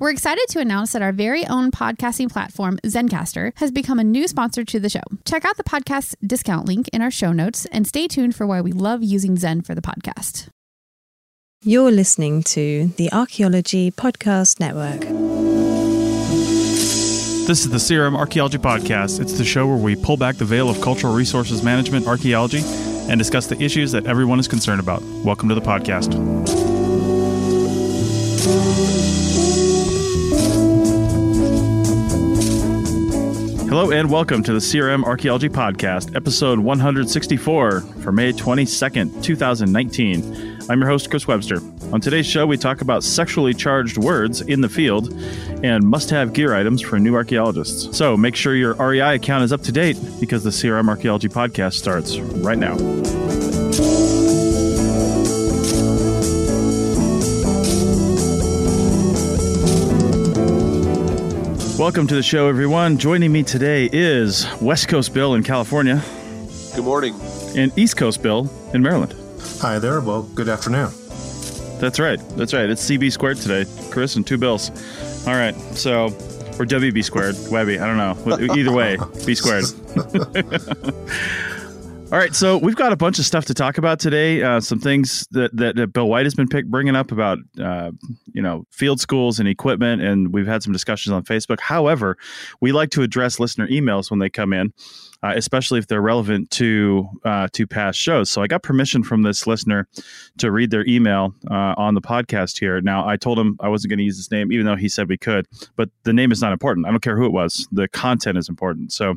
We're excited to announce that our very own podcasting platform, Zencastr, has become a new sponsor to the show. Check out the podcast discount link in our show notes and stay tuned for why we love using Zen for the podcast. You're listening to the Archaeology Podcast Network. This is the CRM Archaeology Podcast. It's the show where we pull back the veil of cultural resources management, archaeology, and discuss the issues that everyone is concerned about. Welcome to the podcast. Hello and welcome to the CRM Archaeology Podcast, episode 164 for May 22nd, 2019. I'm your host, Chris Webster. On today's show, we talk about sexually charged words in the field and must have gear items for new archaeologists. So make sure your REI account is up to date because the CRM Archaeology Podcast starts right now. Welcome to the show, everyone. Joining me today is West Coast Bill in California. Good morning. And East Coast Bill in Maryland. Hi there. Well, good afternoon. That's right. That's right. It's CB squared today, Chris, and two bills. All right. So, or WB squared, Webby. I don't know. Either way, B squared. All right, so we've got a bunch of stuff to talk about today. Uh, some things that, that, that, Bill White has been pick, bringing up about, uh, you know, field schools and equipment, and we've had some discussions on Facebook. However, we like to address listener emails when they come in, uh, especially if they're relevant to uh, to past shows. So I got permission from this listener to read their email uh, on the podcast here. Now I told him I wasn't going to use his name, even though he said we could, but the name is not important. I don't care who it was. The content is important. So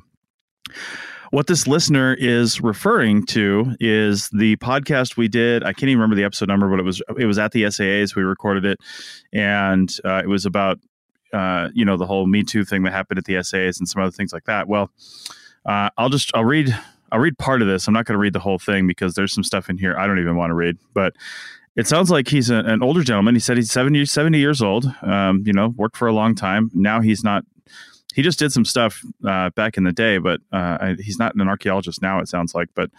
what this listener is referring to is the podcast we did. I can't even remember the episode number, but it was it was at the SAAs. We recorded it, and uh, it was about uh, you know the whole Me Too thing that happened at the SAAs and some other things like that. Well, uh, I'll just I'll read I'll read part of this. I'm not going to read the whole thing because there's some stuff in here I don't even want to read, but. It sounds like he's a, an older gentleman. He said he's 70, 70 years old. Um, you know, worked for a long time. Now he's not he just did some stuff uh, back in the day, but uh, he's not an archaeologist now. It sounds like, but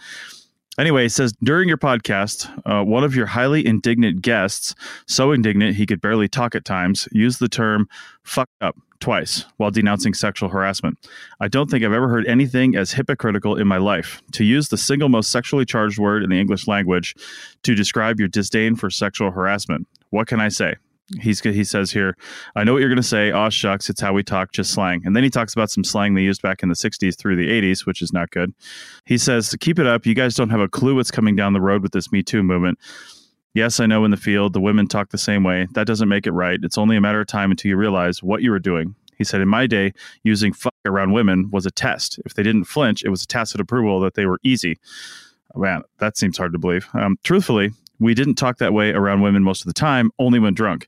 anyway, he says during your podcast, uh, one of your highly indignant guests, so indignant he could barely talk at times, used the term "fuck up" twice while denouncing sexual harassment. I don't think I've ever heard anything as hypocritical in my life. To use the single most sexually charged word in the English language to describe your disdain for sexual harassment. What can I say? He's he says here, I know what you're going to say. Oh shucks, it's how we talk, just slang. And then he talks about some slang they used back in the 60s through the 80s, which is not good. He says, keep it up. You guys don't have a clue what's coming down the road with this Me Too movement. Yes, I know in the field the women talk the same way. That doesn't make it right. It's only a matter of time until you realize what you were doing. He said, in my day, using fuck around women was a test. If they didn't flinch, it was a tacit approval that they were easy. Man, that seems hard to believe. Um, truthfully, we didn't talk that way around women most of the time, only when drunk.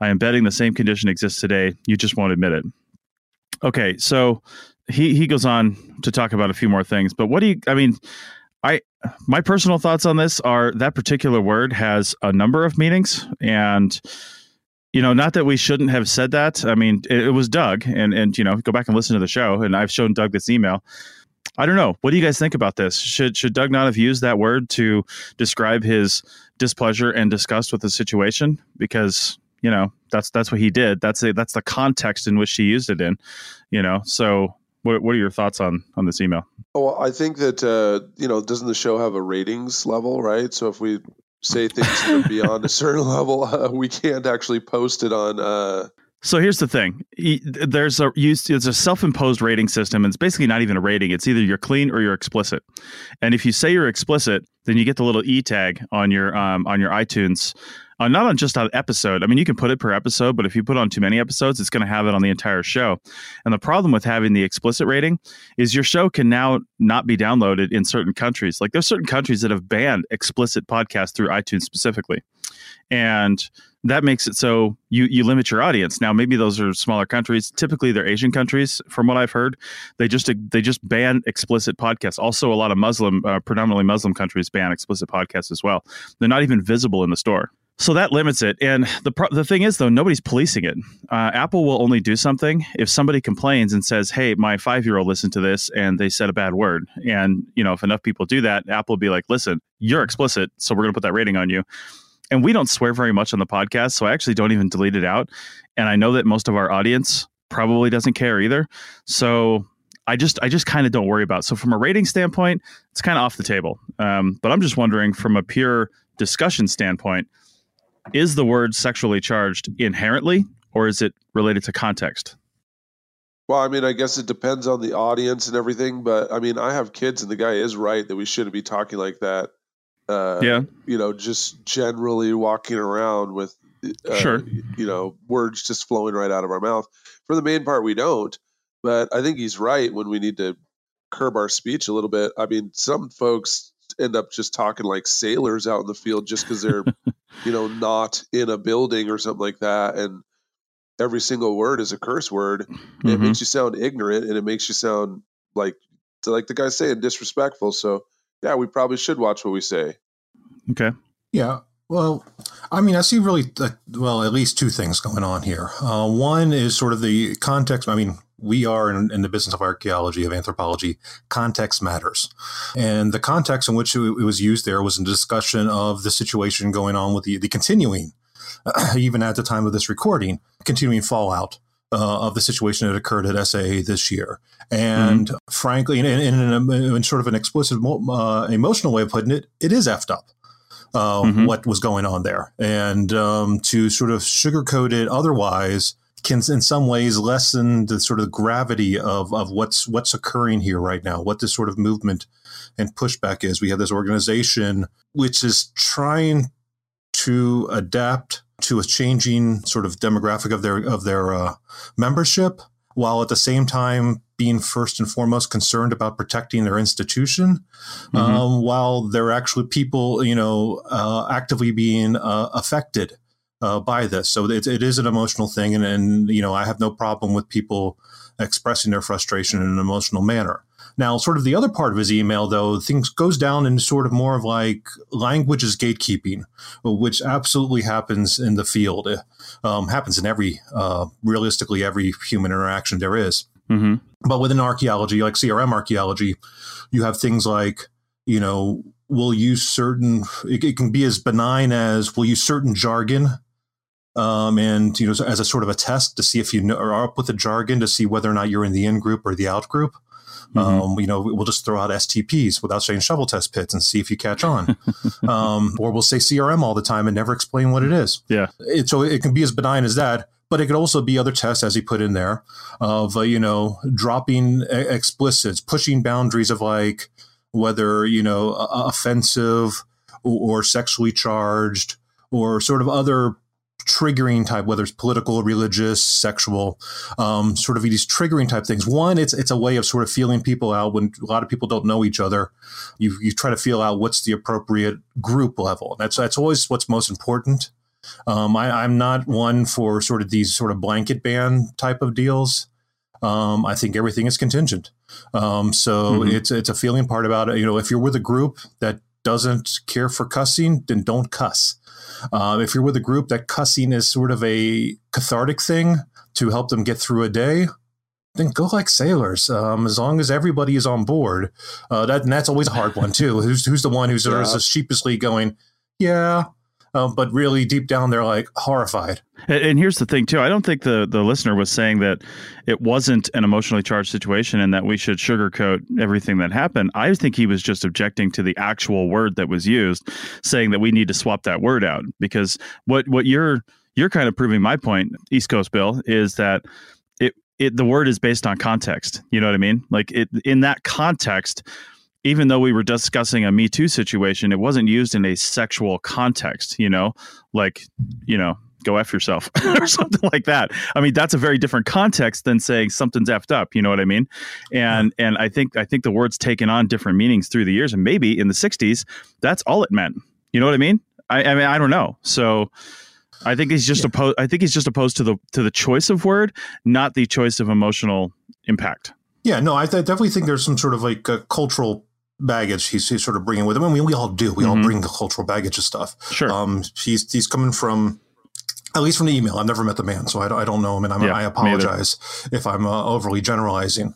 I am betting the same condition exists today. You just won't admit it. Okay, so he he goes on to talk about a few more things, but what do you I mean, I my personal thoughts on this are that particular word has a number of meanings and you know, not that we shouldn't have said that. I mean, it, it was Doug and and you know, go back and listen to the show and I've shown Doug this email I don't know. What do you guys think about this? Should should Doug not have used that word to describe his displeasure and disgust with the situation? Because you know that's that's what he did. That's a, that's the context in which he used it in. You know, so what what are your thoughts on on this email? Oh, I think that uh, you know, doesn't the show have a ratings level, right? So if we say things beyond a certain level, uh, we can't actually post it on uh, so here's the thing: there's a used it's a self-imposed rating system, and it's basically not even a rating. It's either you're clean or you're explicit. And if you say you're explicit, then you get the little e tag on your um, on your iTunes. Uh, not on just an episode. I mean, you can put it per episode, but if you put on too many episodes, it's going to have it on the entire show. And the problem with having the explicit rating is your show can now not be downloaded in certain countries. Like there's certain countries that have banned explicit podcasts through iTunes specifically, and that makes it so you you limit your audience. Now, maybe those are smaller countries. Typically, they're Asian countries, from what I've heard. They just they just ban explicit podcasts. Also, a lot of Muslim, uh, predominantly Muslim countries, ban explicit podcasts as well. They're not even visible in the store. So that limits it. And the pro- the thing is, though, nobody's policing it. Uh, Apple will only do something if somebody complains and says, "Hey, my five year old listened to this and they said a bad word." And you know, if enough people do that, Apple will be like, "Listen, you're explicit, so we're going to put that rating on you." and we don't swear very much on the podcast, so I actually don't even delete it out. And I know that most of our audience probably doesn't care either. So I just I just kind of don't worry about. It. So from a rating standpoint, it's kind of off the table. Um, but I'm just wondering from a pure discussion standpoint, is the word sexually charged inherently, or is it related to context? Well, I mean, I guess it depends on the audience and everything, but I mean, I have kids, and the guy is right that we shouldn't be talking like that uh, yeah. You know, just generally walking around with, uh, sure, you know, words just flowing right out of our mouth. For the main part, we don't. But I think he's right when we need to curb our speech a little bit. I mean, some folks end up just talking like sailors out in the field just because they're, you know, not in a building or something like that. And every single word is a curse word. Mm-hmm. It makes you sound ignorant and it makes you sound like, like the guy saying, disrespectful. So, yeah, we probably should watch what we say. Okay. Yeah. Well, I mean, I see really, uh, well, at least two things going on here. Uh, one is sort of the context. I mean, we are in, in, the business of archaeology, of anthropology. Context matters. And the context in which it, was used there was a discussion of the situation going on with the, the continuing, uh, even at the time of this recording, continuing fallout uh, of the situation that occurred at SAA this year. And mm-hmm. frankly, in, in, in, in, sort of an explicit, uh, emotional way of putting it, it is effed up. Uh, mm-hmm. What was going on there, and um, to sort of sugarcoat it otherwise can, in some ways, lessen the sort of gravity of of what's what's occurring here right now. What this sort of movement and pushback is. We have this organization which is trying to adapt to a changing sort of demographic of their of their uh, membership, while at the same time being first and foremost concerned about protecting their institution, mm-hmm. um, while they're actually people you know uh, actively being uh, affected uh, by this. So it, it is an emotional thing, and, and you know I have no problem with people expressing their frustration in an emotional manner. Now, sort of the other part of his email, though, things goes down into sort of more of like language is gatekeeping, which absolutely happens in the field. It, um, happens in every, uh, realistically, every human interaction there is. Mm-hmm. But within archaeology, like CRM archaeology, you have things like, you know, we'll use certain, it, it can be as benign as we'll use certain jargon um, and you know as a sort of a test to see if you know, are up with the jargon to see whether or not you're in the in group or the out group. Mm-hmm. Um, you know, we'll just throw out STPs without saying shovel test pits and see if you catch on. um, or we'll say CRM all the time and never explain what it is. Yeah. It, so it can be as benign as that, but it could also be other tests, as he put in there, of uh, you know dropping explicits, pushing boundaries of like whether you know offensive or, or sexually charged or sort of other triggering type, whether it's political, religious, sexual, um, sort of these triggering type things. One, it's it's a way of sort of feeling people out when a lot of people don't know each other. You you try to feel out what's the appropriate group level. That's that's always what's most important. Um, I, I'm not one for sort of these sort of blanket ban type of deals. Um, I think everything is contingent. Um, so mm-hmm. it's it's a feeling part about it. You know, if you're with a group that doesn't care for cussing, then don't cuss. Uh, if you're with a group that cussing is sort of a cathartic thing to help them get through a day, then go like sailors. Um, as long as everybody is on board, uh, that and that's always a hard one too. Who's who's the one who's yeah. sheepishly going, yeah, um, but really deep down they're like horrified. And, and, here's the thing too: I don't think the the listener was saying that it wasn't an emotionally charged situation and that we should sugarcoat everything that happened. I think he was just objecting to the actual word that was used, saying that we need to swap that word out because what what you're you're kind of proving my point, East Coast Bill, is that it it the word is based on context. You know what I mean? Like it in that context even though we were discussing a Me Too situation, it wasn't used in a sexual context, you know, like, you know, go F yourself or something like that. I mean, that's a very different context than saying something's effed up. You know what I mean? And and I think I think the word's taken on different meanings through the years. And maybe in the '60s, that's all it meant. You know what I mean? I, I mean, I don't know. So I think he's just yeah. opposed. I think he's just opposed to the to the choice of word, not the choice of emotional impact. Yeah, no, I th- definitely think there's some sort of like a cultural baggage he's, he's sort of bringing with him. I mean, we all do. We mm-hmm. all bring the cultural baggage of stuff. Sure. Um, he's he's coming from at least from the email. I've never met the man, so I, I don't know him, and yeah, i apologize if I'm uh, overly generalizing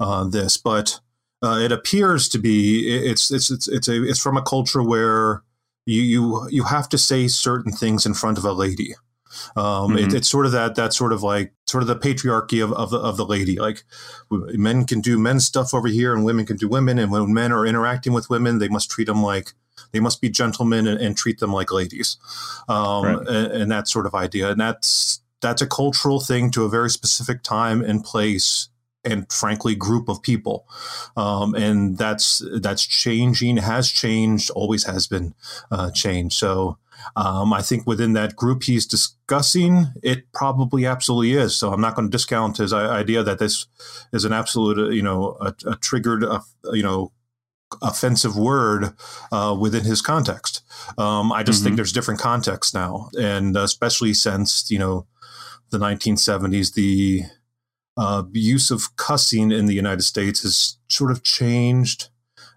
uh, this, but uh, it appears to be it's it's it's it's a it's from a culture where you you you have to say certain things in front of a lady. Um, mm-hmm. it, it's sort of that that sort of like sort of the patriarchy of, of the of the lady. Like men can do men's stuff over here, and women can do women. And when men are interacting with women, they must treat them like they must be gentlemen and, and treat them like ladies, um, right. and, and, that sort of idea. And that's that's a cultural thing to a very specific time and place and frankly group of people um, and that's that's changing has changed always has been uh, changed so um, I think within that group he's discussing, it probably absolutely is. So I'm not going to discount his idea that this is an absolute, uh, you know, a, a triggered, uh, you know, offensive word uh, within his context. Um, I just mm-hmm. think there's different contexts now, and especially since you know the 1970s, the uh, use of cussing in the United States has sort of changed.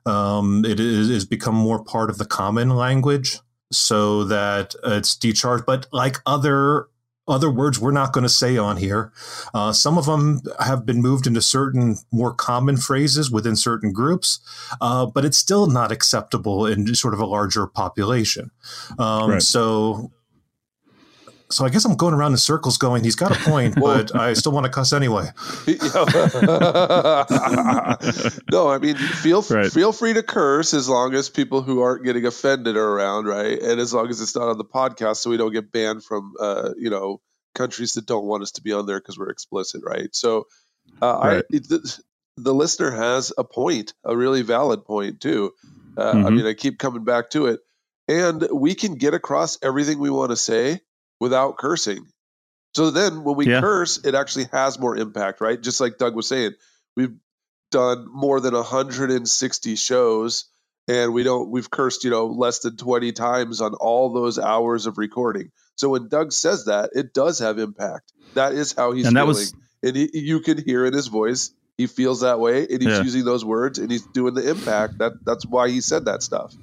Um, it is become more part of the common language, so that it's decharged. But like other other words we're not going to say on here. Uh, some of them have been moved into certain more common phrases within certain groups, uh, but it's still not acceptable in sort of a larger population. Um, right. So so I guess I'm going around in circles going, he's got a point, but I still want to cuss anyway. no, I mean, feel right. feel free to curse as long as people who aren't getting offended are around, right? And as long as it's not on the podcast, so we don't get banned from, uh, you know, countries that don't want us to be on there because we're explicit, right? So, uh, right. I, the, the, listener has a point, a really valid point too. Uh, mm-hmm. I mean, I keep coming back to it, and we can get across everything we want to say without cursing. So then when we yeah. curse, it actually has more impact, right? Just like Doug was saying, we've done more than 160 shows and we don't we've cursed, you know, less than 20 times on all those hours of recording. So when Doug says that, it does have impact. That is how he's and feeling. Was, and he, you can hear in his voice he feels that way and he's yeah. using those words and he's doing the impact. That that's why he said that stuff.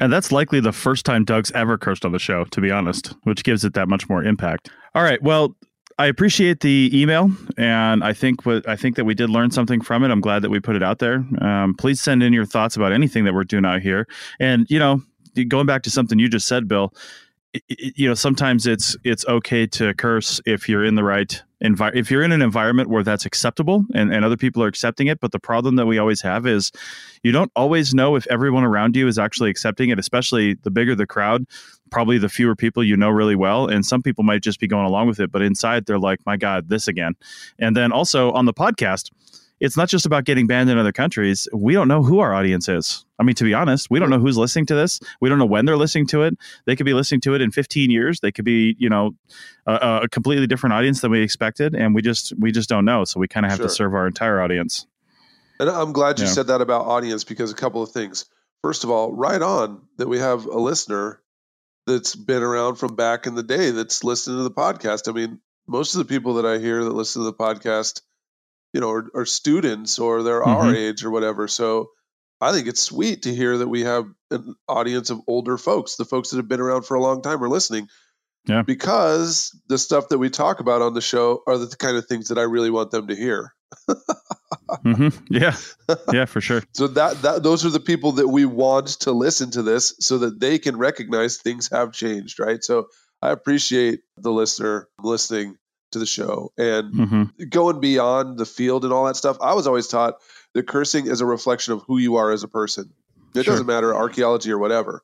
And that's likely the first time Doug's ever cursed on the show, to be honest, which gives it that much more impact. All right. Well, I appreciate the email, and I think what I think that we did learn something from it. I'm glad that we put it out there. Um, please send in your thoughts about anything that we're doing out here. And you know, going back to something you just said, Bill, you know sometimes it's it's okay to curse if you're in the right environment if you're in an environment where that's acceptable and, and other people are accepting it. But the problem that we always have is you don't always know if everyone around you is actually accepting it especially the bigger the crowd probably the fewer people you know really well. And some people might just be going along with it but inside they're like my god this again. And then also on the podcast it's not just about getting banned in other countries. We don't know who our audience is. I mean, to be honest, we don't know who's listening to this. We don't know when they're listening to it. They could be listening to it in 15 years. They could be, you know, a, a completely different audience than we expected, and we just we just don't know. So we kind of have sure. to serve our entire audience. And I'm glad you yeah. said that about audience because a couple of things. First of all, right on that we have a listener that's been around from back in the day that's listening to the podcast. I mean, most of the people that I hear that listen to the podcast you know, are, are students or they're mm-hmm. our age or whatever. So I think it's sweet to hear that we have an audience of older folks, the folks that have been around for a long time are listening. Yeah. Because the stuff that we talk about on the show are the kind of things that I really want them to hear. mm-hmm. Yeah. Yeah, for sure. so that, that those are the people that we want to listen to this so that they can recognize things have changed, right? So I appreciate the listener listening to the show and mm-hmm. going beyond the field and all that stuff. I was always taught that cursing is a reflection of who you are as a person. It sure. doesn't matter archaeology or whatever.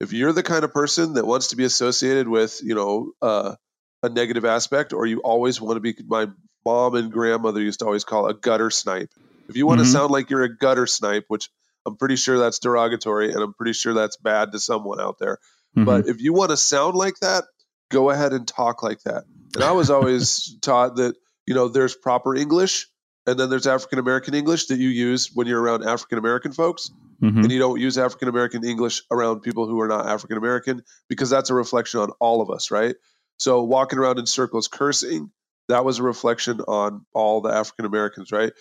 If you're the kind of person that wants to be associated with, you know, uh, a negative aspect, or you always want to be, my mom and grandmother used to always call a gutter snipe. If you want mm-hmm. to sound like you're a gutter snipe, which I'm pretty sure that's derogatory and I'm pretty sure that's bad to someone out there. Mhm. But if you want to sound like that, go ahead and talk like that. And I was always taught that, you know, there's proper English and then there's African American English that you use when you're around African American folks. Mhm. And you don't use African American English around people who are not African American because that's a reflection on all of us, right? So walking around in circles cursing, that was a reflection on all the African Americans, right?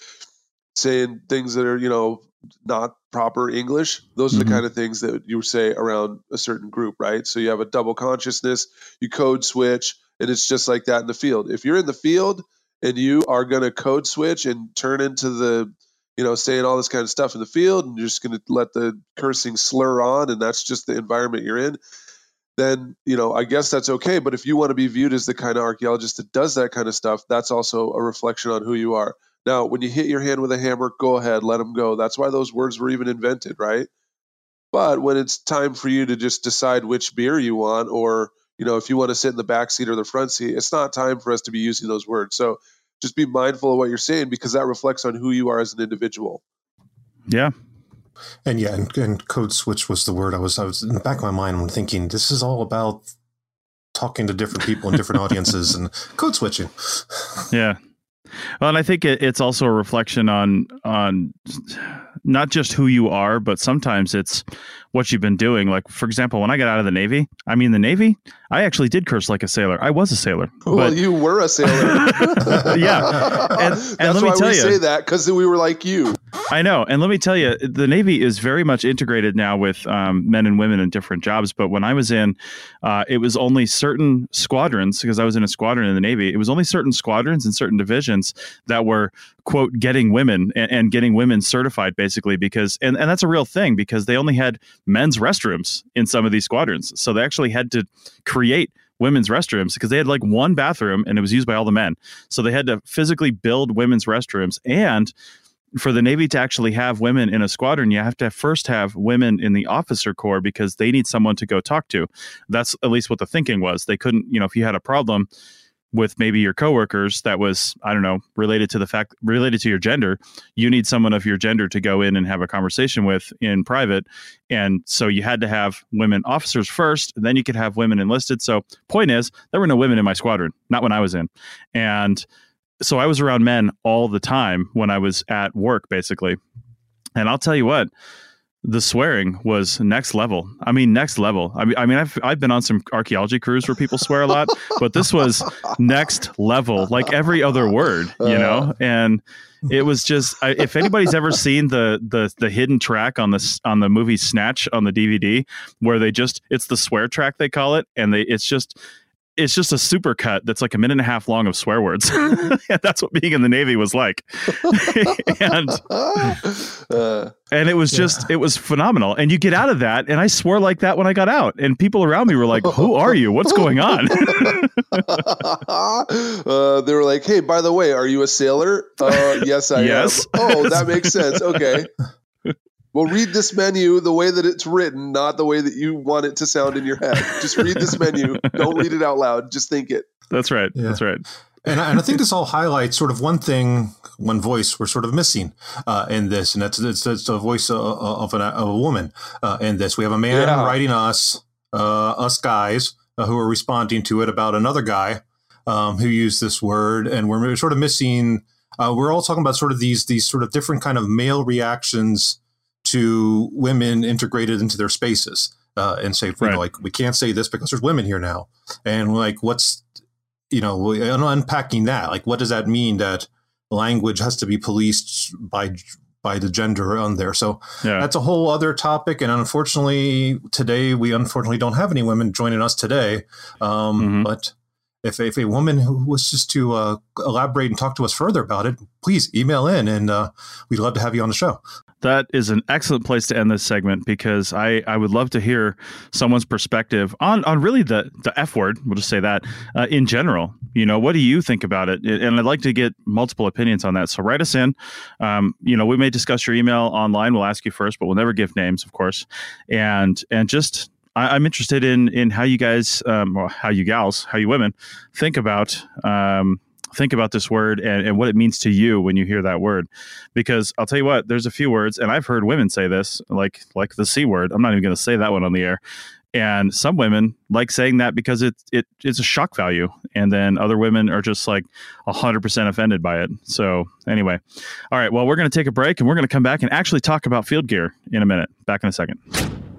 Saying things that are, you know, not proper English, those are Mhm. the kind of things that you say around a certain group, right? So you have a double consciousness, you code switch, and it's just like that in the field. If you're in the field and you are going to code switch and turn into the, you know, saying all this kind of stuff in the field and you're just going to let the cursing slur on and that's just the environment you're in, then, you know, I guess that's okay. But if you want to be viewed as the kind of archaeologist that does that kind of stuff, that's also a reflection on who you are. Now, when you hit your hand with a hammer, go ahead, let them go. That's why those words were even invented, right? But when it's time for you to just decide which beer you want, or you know, if you want to sit in the back seat or the front seat, it's not time for us to be using those words. So just be mindful of what you're saying because that reflects on who you are as an individual. Yeah. And yeah, and, and code switch was the word I was. I was in the back of my mind. I'm thinking this is all about talking to different people in different audiences and code switching. Yeah. Well, and I think it, it's also a reflection on on not just who you are, but sometimes it's what you've been doing. Like, for example, when I got out of the Navy, I mean, the Navy, I actually did curse like a sailor. I was a sailor. well, you were a sailor. Yeah. And- and that's let me why tell we you- say that because we were like you. I know. And let me tell you, the Navy is very much integrated now with um, men and women in different jobs. But when I was in, uh, it was only certain squadrons, because I was in a squadron in the Navy, it was only certain squadrons and certain divisions that were, quote, getting women and, and getting women certified, basically, because, and, and that's a real thing, because they only had men's restrooms in some of these squadrons. So they actually had to create women's restrooms because they had like one bathroom and it was used by all the men. So they had to physically build women's restrooms and for the Navy to actually have women in a squadron, you have to first have women in the officer corps because they need someone to go talk to. That's at least what the thinking was. They couldn't, you know, if you had a problem with maybe your coworkers that was, I don't know, related to the fact related to your gender, you need someone of your gender to go in and have a conversation with in private. And so you had to have women officers first, then you could have women enlisted. So point is, there were no women in my squadron, not when I was in. And so I was around men all the time when I was at work, basically. And I'll tell you what, the swearing was next level. I mean, next level. I mean, I mean, I've I've been on some archaeology crews where people swear a lot, but this was next level, like every other word, you uh. know. And it was just, I, if anybody's ever seen the the the hidden track on the on the movie Snatch on the DVD, where they just it's the swear track they call it, and they it's just it's just a super cut that's like a minute and a half long of swear words. that's what being in the Navy was like. and Uh, and it was just it was phenomenal. And you get out of that, and I swore like that when I got out. And people around me were like, Who are you? What's going on? uh, they were like, "Hey, by the way, are you a sailor?" Uh, yes, I Yes. am. Oh, that makes sense. Okay. Well, read this menu the way that it's written, not the way that you want it to sound in your head. Just read this menu. Don't read it out loud. Just think it. That's right. Yeah. That's right. And I, and I think this all highlights sort of one thing, one voice we're sort of missing uh, in this, and that's it's, it's the voice of, of, an, of a woman uh, in this. We have a man Yeah. writing us, uh, us guys uh, who are responding to it about another guy um, who used this word, and we're sort of missing. Uh, we're all talking about sort of these these sort of different kind of male reactions to women integrated into their spaces. Uh, and say, Right. know, like we can't say this because there's women here now, and like what's you know, unpacking that, like, what does that mean that language has to be policed by by the gender on there? So Yeah. that's a whole other topic, and unfortunately, today we unfortunately don't have any women joining us today. Um, Mhm. But if, if a woman who wishes to uh, elaborate and talk to us further about it, please email in, and uh, we'd love to have you on the show. That is an excellent place to end this segment because I, I would love to hear someone's perspective on, on really the, the F word, we'll just say that, uh, in general. You know, what do you think about it? And I'd like to get multiple opinions on that. So write us in. Um, you know, we may discuss your email online. We'll ask you first, but we'll never give names, of course. And and just I, I'm interested in in how you guys, um, how you gals, how you women think about um, think about this word and, and what it means to you when you hear that word. Because I'll tell you what, there's a few words, and I've heard women say this, like like the c word. I'm not even going to say that one on the air. And some women like saying that because it, it it's a shock value, and then other women are just like hundred percent offended by it. So anyway, all right. Well, we're going to take a break, and we're going to come back and actually talk about field gear in a minute. Back in a second.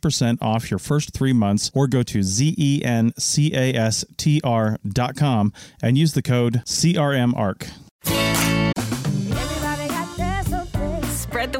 percent off your first three months or go to zencastr.com and use the code CRMARC.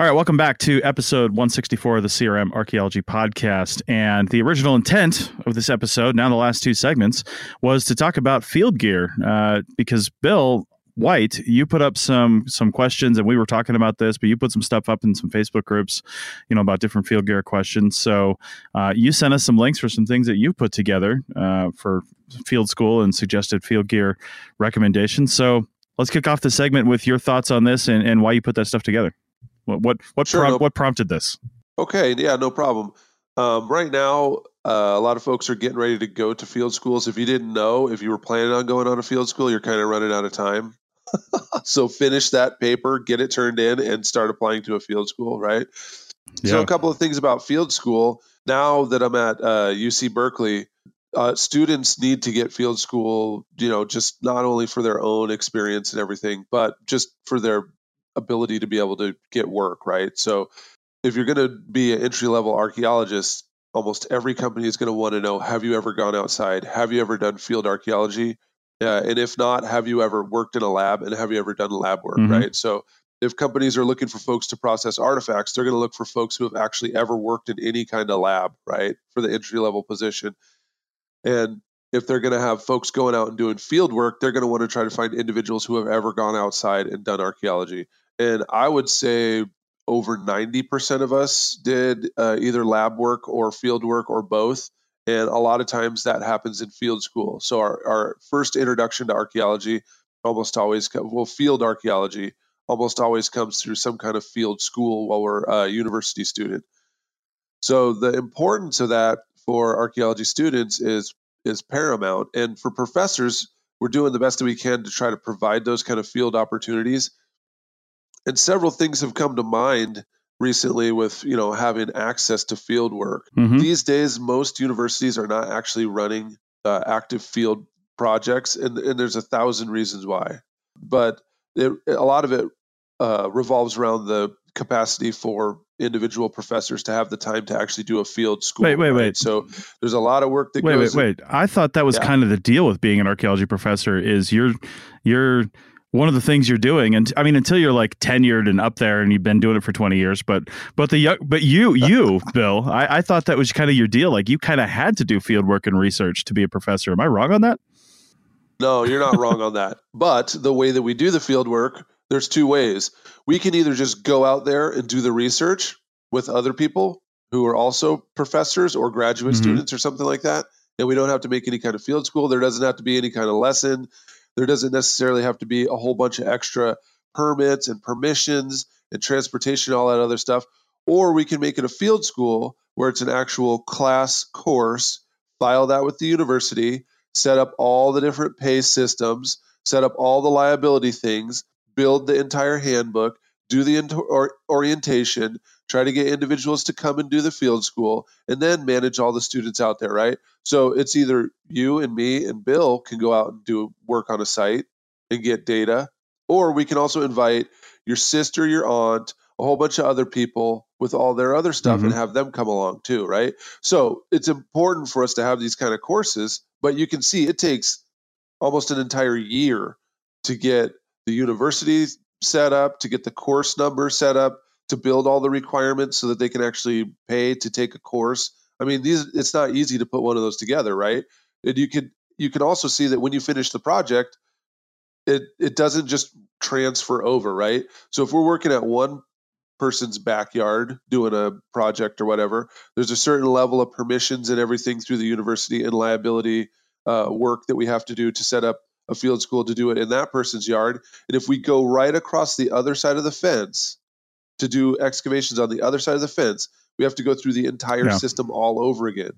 All right, welcome back to episode 164 of the CRM Archaeology Podcast. And the original intent of this episode, now the last two segments, was to talk about field gear uh, because Bill White, you put up some some questions, and we were talking about this, but you put some stuff up in some Facebook groups, you know, about different field gear questions. So uh, you sent us some links for some things that you put together uh, for field school and suggested field gear recommendations. So let's kick off the segment with your thoughts on this and, and why you put that stuff together. What what what, Sure, prom- no- what prompted this? Okay, yeah, no problem. Um, right now, uh, a lot of folks are getting ready to go to field schools. If you didn't know, if you were planning on going on a field school, you're kind of running out of time. so finish that paper, get it turned in, and start applying to a field school, right? So a couple of things about field school. Now that I'm at uh, UC Berkeley, uh, students need to get field school, you know, just not only for their own experience and everything, but just for their ability to be able to get work, right? So if you're going to be an entry level archaeologist, almost every company is going to want to know have you ever gone outside? Have you ever done field archaeology? Uh, and if not, have you ever worked in a lab and have you ever done lab work, Mhm. right? So if companies are looking for folks to process artifacts, they're going to look for folks who have actually ever worked in any kind of lab, right? For the entry level position. And if they're going to have folks going out and doing field work, they're going to want to try to find individuals who have ever gone outside and done archaeology. And I would say over 90% of us did uh, either lab work or field work or both. And a lot of times that happens in field school. So our, our first introduction to archaeology almost always, well, field archaeology almost always comes through some kind of field school while we're a university student. So the importance of that for archaeology students is is paramount. And for professors, we're doing the best that we can to try to provide those kind of field opportunities. And several things have come to mind recently with you know having access to field work. Mhm. These days, most universities are not actually running uh, active field projects, and, and there's a thousand reasons why. But it, a lot of it uh, revolves around the capacity for individual professors to have the time to actually do a field school. Wait, wait, right? wait. So there's a lot of work that Wait, goes. wait, wait. I thought that was Yeah. kind of the deal with being an archaeology professor is you're you're one of the things you're doing and I mean until you're like tenured and up there and you've been doing it for 20 years but but the young- but you you Bill I, I thought that was kind of your deal like you kind of had to do field work and research to be a professor am I wrong on that No, you're not wrong on that. But the way that we do the field work, there's two ways. We can either just go out there and do the research with other people who are also professors or graduate Mhm. students or something like that. And we don't have to make any kind of field school. There doesn't have to be any kind of lesson. There doesn't necessarily have to be a whole bunch of extra permits and permissions and transportation, all that other stuff. Or we can make it a field school where it's an actual class course, file that with the university, set up all the different pay systems, set up all the liability things, build the entire handbook, do the or- orientation, try to get individuals to come and do the field school, and then manage all the students out there, right? So it's either you and me and Bill can go out and do work on a site and get data, or we can also invite your sister, your aunt, a whole bunch of other people with all their other stuff mm-hmm. and have them come along too, right? So it's important for us to have these kind of courses, but you can see it takes almost an entire year to get the university set up, to get the course number set up, to build all the requirements so that they can actually pay to take a course. I mean, these it's not easy to put one of those together, right? And you could you can also see that when you finish the project, it it doesn't just transfer over, right? So if we're working at one person's backyard doing a project or whatever, there's a certain level of permissions and everything through the university and liability uh, work that we have to do to set up a field school to do it in that person's yard. And if we go right across the other side of the fence to do excavations on the other side of the fence, we have to go through the entire yeah. system all over again.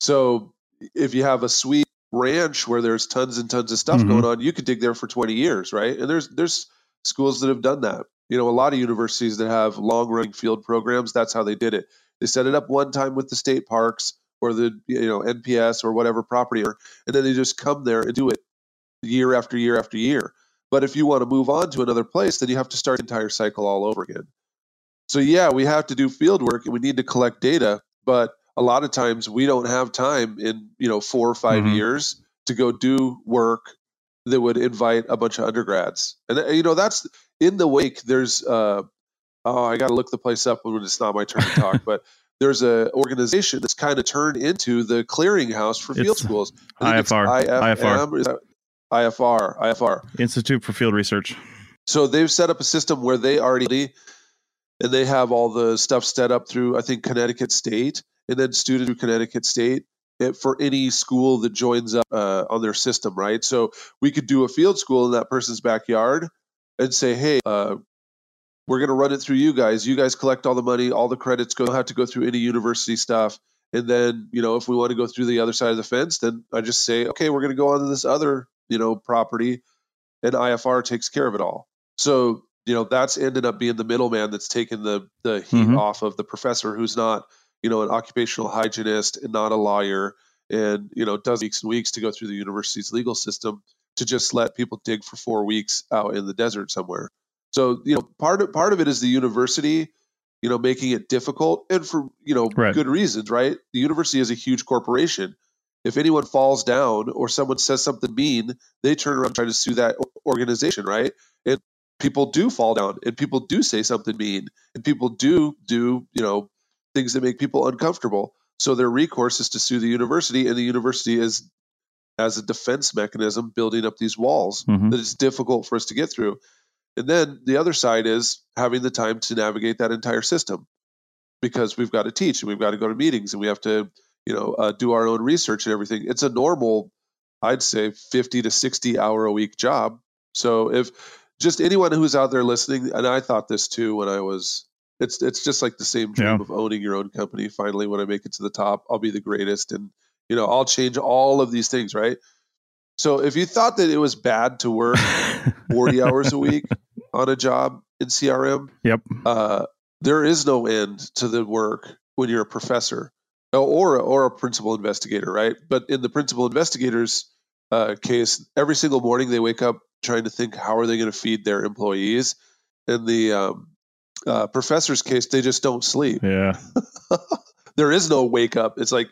So if you have a sweet ranch where there's tons and tons of stuff mm-hmm. going on, you could dig there for 20 years, right? And there's there's schools that have done that. You know, a lot of universities that have long running field programs, that's how they did it. They set it up one time with the state parks or the you know NPS or whatever property, and then they just come there and do it year after year after year. But if you want to move on to another place, then you have to start the entire cycle all over again. So yeah, we have to do field work and we need to collect data, but a lot of times we don't have time in you know four or 5 mm-hmm. years to go do work that would invite a bunch of undergrads and uh, you know that's in the wake there's uh oh i gotta look the place up when it's not my turn to talk but there's a organization that's kind of turned into the clearinghouse for field it's schools IFR, IFR. IFR IFR Institute for Field Research so they've set up a system where they already and they have all the stuff set up through I think Connecticut State and then student through Connecticut State eh, for any school that joins up uh, on their system, right? So we could do a field school in that person's backyard and say, hey, uh, we're going to run it through you guys. You guys collect all the money, all the credits go have to go through any university stuff. And then, you know, if we want to go through the other side of the fence, then I just say, okay, we're going to go on to this other, you know, property and IFR takes care of it all. So, you know, that's ended up being the middleman that's taken the the heat mm-hmm. off of the professor who's not you know, an occupational hygienist and not a lawyer, and you know, does weeks and weeks to go through the university's legal system to just let people dig for four weeks out in the desert somewhere. So, you know, part of part of it is the university, you know, making it difficult, and for you know right. good reasons, right? The university is a huge corporation. If anyone falls down or someone says something mean, they turn around and try to sue that organization, right? And people do fall down, and people do say something mean, and people do do you know things that make people uncomfortable. So their recourse is to sue the university, and the university is, as a defense mechanism, building up these walls mm-hmm. that it's difficult for us to get through. And then the other side is having the time to navigate that entire system because we've got to teach and we've got to go to meetings and we have to, you know, uh, do our own research and everything. It's a normal, I'd say, 50 to 60 hour a week job. So if just anyone who's out there listening, and I thought this too when I was it's it's just like the same dream yeah. of owning your own company. Finally, when I make it to the top, I'll be the greatest, and you know I'll change all of these things, right? So if you thought that it was bad to work 40 hours a week on a job in CRM, yep, uh, there is no end to the work when you're a professor or or a principal investigator, right? But in the principal investigators uh, case, every single morning they wake up trying to think how are they going to feed their employees, In the um, uh, professor's case, they just don't sleep. Yeah. there is no wake up. It's like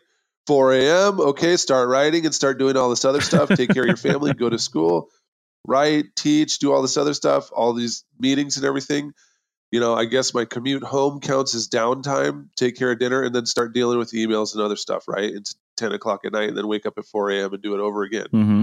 4 a.m. Okay, start writing and start doing all this other stuff. Take care of your family, go to school, write, teach, do all this other stuff, all these meetings and everything. You know, I guess my commute home counts as downtime, take care of dinner, and then start dealing with emails and other stuff, right? It's 10 o'clock at night, and then wake up at 4 a.m. and do it over again. Mm-hmm.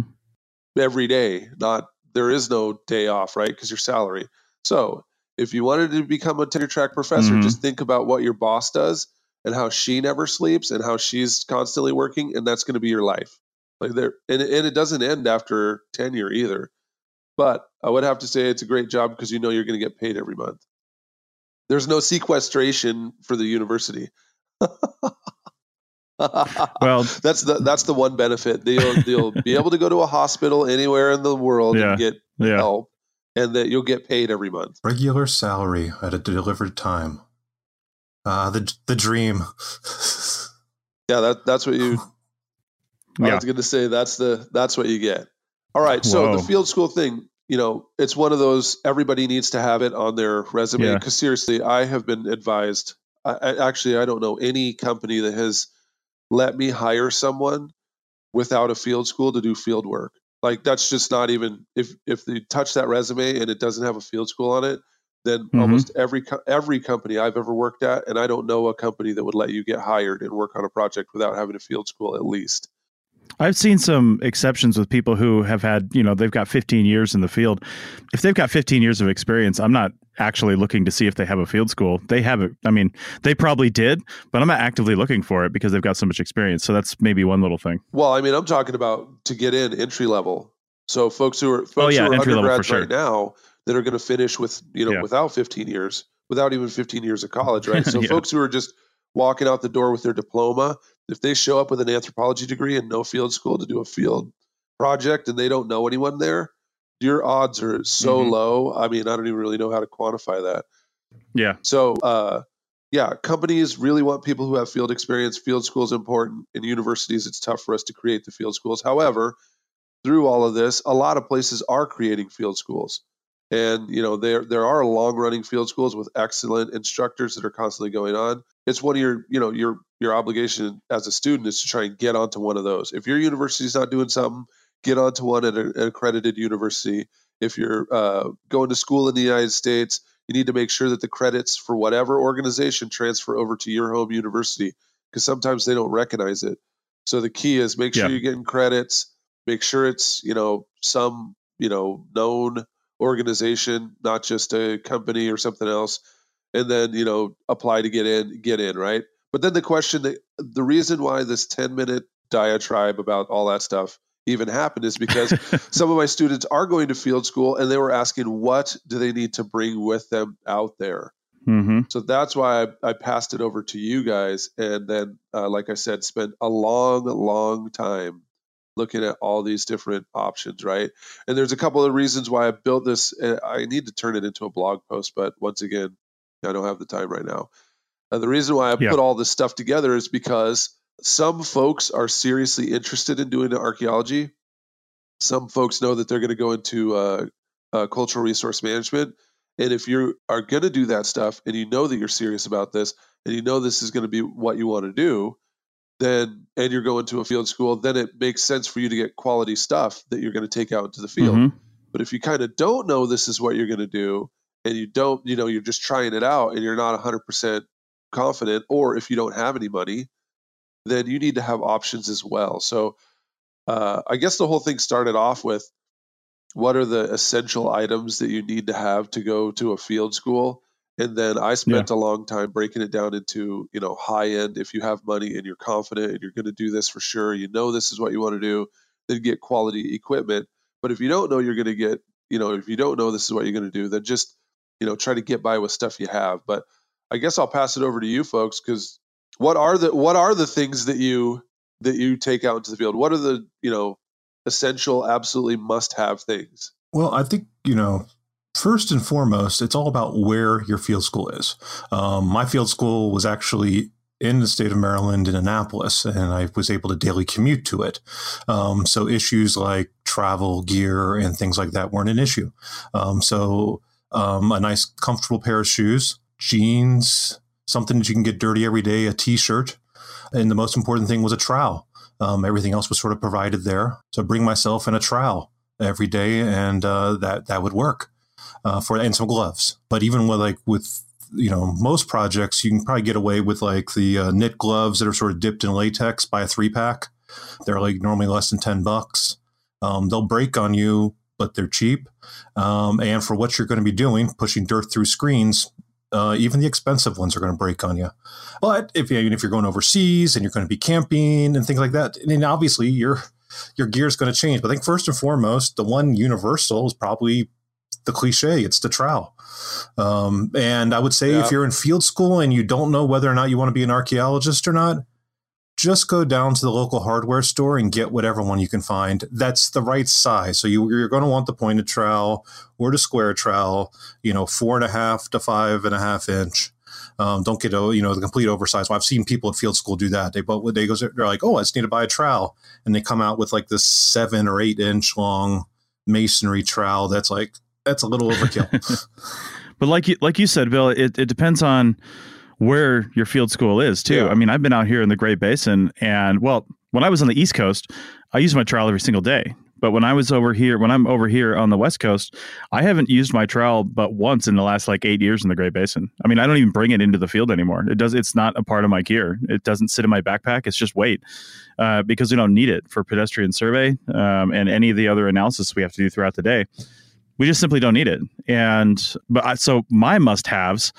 Every day, not there is no day off, right? Because your salary. So if you wanted to become a tenure track professor, mm-hmm. just think about what your boss does and how she never sleeps and how she's constantly working, and that's going to be your life. Like there, and, and it doesn't end after tenure either. But I would have to say it's a great job because you know you're going to get paid every month. There's no sequestration for the university. well, that's the that's the one benefit. They'll they'll be able to go to a hospital anywhere in the world Yeah. and get Yeah. help, and that you'll get paid every month. Regular salary at a delivered time. Uh, the the dream. Yeah, that that's what you. Yeah. I was going to say that's the that's what you get. All right, so Whoa. the field school thing, you know, it's one of those everybody needs to have it on their resume. Yeah. Because seriously, I have been advised. I, I actually I don't know any company that has let me hire someone without a field school to do field work. Like that's just not even if if they touch that resume and it doesn't have a field school on it, then Mhm. almost every every company I've ever worked at, and I don't know a company that would let you get hired and work on a project without having a field school at least. I've seen some exceptions with people who have had, you know, they've got 15 years in the field. If they've got 15 years of experience, I'm not actually looking to see if they have a field school. They have it. I mean, they probably did, but I'm not actively looking for it because they've got so much experience. So that's maybe one little thing. Well, I mean, I'm talking about to get in entry level. So folks who are folks Oh, yeah, who are entry level for undergrads sure. right now that are going to finish with you know Yeah. without 15 years, without even 15 years of college, right? So Yeah. folks who are just walking out the door with their diploma, if they show up with an anthropology degree and no field school to do a field project and they don't know anyone there, your odds are so Mhm. low. I mean, I don't even really know how to quantify that. Yeah. So, uh, yeah, companies really want people who have field experience. Field school is important. In universities, it's tough for us to create the field schools. However, through all of this, a lot of places are creating field schools, and you know there there are long running field schools with excellent instructors that are constantly going on. It's one of your you know your your obligation as a student is to try and get onto one of those. If your university's not doing something, get onto one at a- an accredited university. If you're uh, going to school in the United States, you need to make sure that the credits for whatever organization transfer over to your home university because sometimes they don't recognize it. So the key is make sure Yeah. you're getting credits, make sure it's, you know, some, you know, known organization, not just a company or something else. And then, you know, apply to get in, get in, right? But then the question that the reason why this 10 minute diatribe about all that stuff even happened is because some of my students are going to field school and they were asking what do they need to bring with them out there hmm so that's why I, I passed it over to you guys and then uh, like i said spent a long long time looking at all these different options right and there's a couple of reasons why i built this i need to turn it into a blog post but once again i don't have the time right now uh, the reason why i Yeah. put all this stuff together is because some folks are seriously interested in doing archaeology some folks know that they're going to go into uh, uh, cultural resource management. And if you are going to do that stuff and you know that you're serious about this and you know this is going to be what you want to do, then and you're going to a field school, then it makes sense for you to get quality stuff that you're going to take out into the field. Mhm. But if you kind of don't know this is what you're going to do and you don't, you know, you're just trying it out and you're not 100% confident, or if you don't have any money, then you need to have options as well. So uh, I guess the whole thing started off with what are the essential items that you need to have to go to a field school and then i spent a long time breaking it down into you know high end if you have money and you're confident and you're going to do this for sure you know this is what you want to do then get quality equipment. But if you don't know you're going to get you know if you don't know this is what you're going to do then just you know try to get by with stuff you have. But i guess i'll pass it over to you folks because what are the what are the things that you that you take out into the field? What are the you know essential absolutely must have things? Well, I think, you know, first and foremost, it's all about where your field school is. Um, my field school was actually in the state of Maryland in Annapolis, and I was able to daily commute to it. Um, so issues like travel gear and things like that weren't an issue. Um, so um, a nice, comfortable pair of shoes, jeans, something that you can get dirty every day, a t-shirt, and the most important thing was a trowel. Um, everything else was sort of provided there. So bring myself in a trowel every day, and uh, that that would work uh, for and some gloves. But even with like with you know most projects, you can probably get away with like the uh, knit gloves that are sort of dipped in latex by a three pack. They're like normally less than ten bucks. Um, they'll break on you, but they're cheap. Um, and for what you're going to be doing, pushing dirt through screens, uh, even the expensive ones are going to break on you. But if you if you're going overseas and you're going to be camping and things like that, and then obviously you're your gear is going to change. But I think first and foremost, the one universal is probably the cliche. It's the trowel. Um, and I would say yeah. if you're in field school and you don't know whether or not you want to be an archaeologist or not, just go down to the local hardware store and get whatever one you can find that's the right size. So you, are going to want the pointed trowel or the square trowel, you know, four and a half to five and a half inch. Um, don't get a, you know the complete oversized. Well, I've seen people at field school do that. They but they go they're like, oh, I just need to buy a trowel, and they come out with like this seven or eight inch long masonry trowel. That's like that's a little overkill. but like you like you said, Bill, it, it depends on where your field school is too. Yeah. I mean, I've been out here in the Great Basin, and well, when I was on the East Coast, I used my trowel every single day. But when I was over here, when I'm over here on the West Coast, I haven't used my trowel but once in the last like eight years in the Great Basin. I mean, I don't even bring it into the field anymore. It does. It's not a part of my gear. It doesn't sit in my backpack. It's just weight uh, because we don't need it for pedestrian survey um, and any of the other analysis we have to do throughout the day we just simply don't need it. And but I, so my must-haves,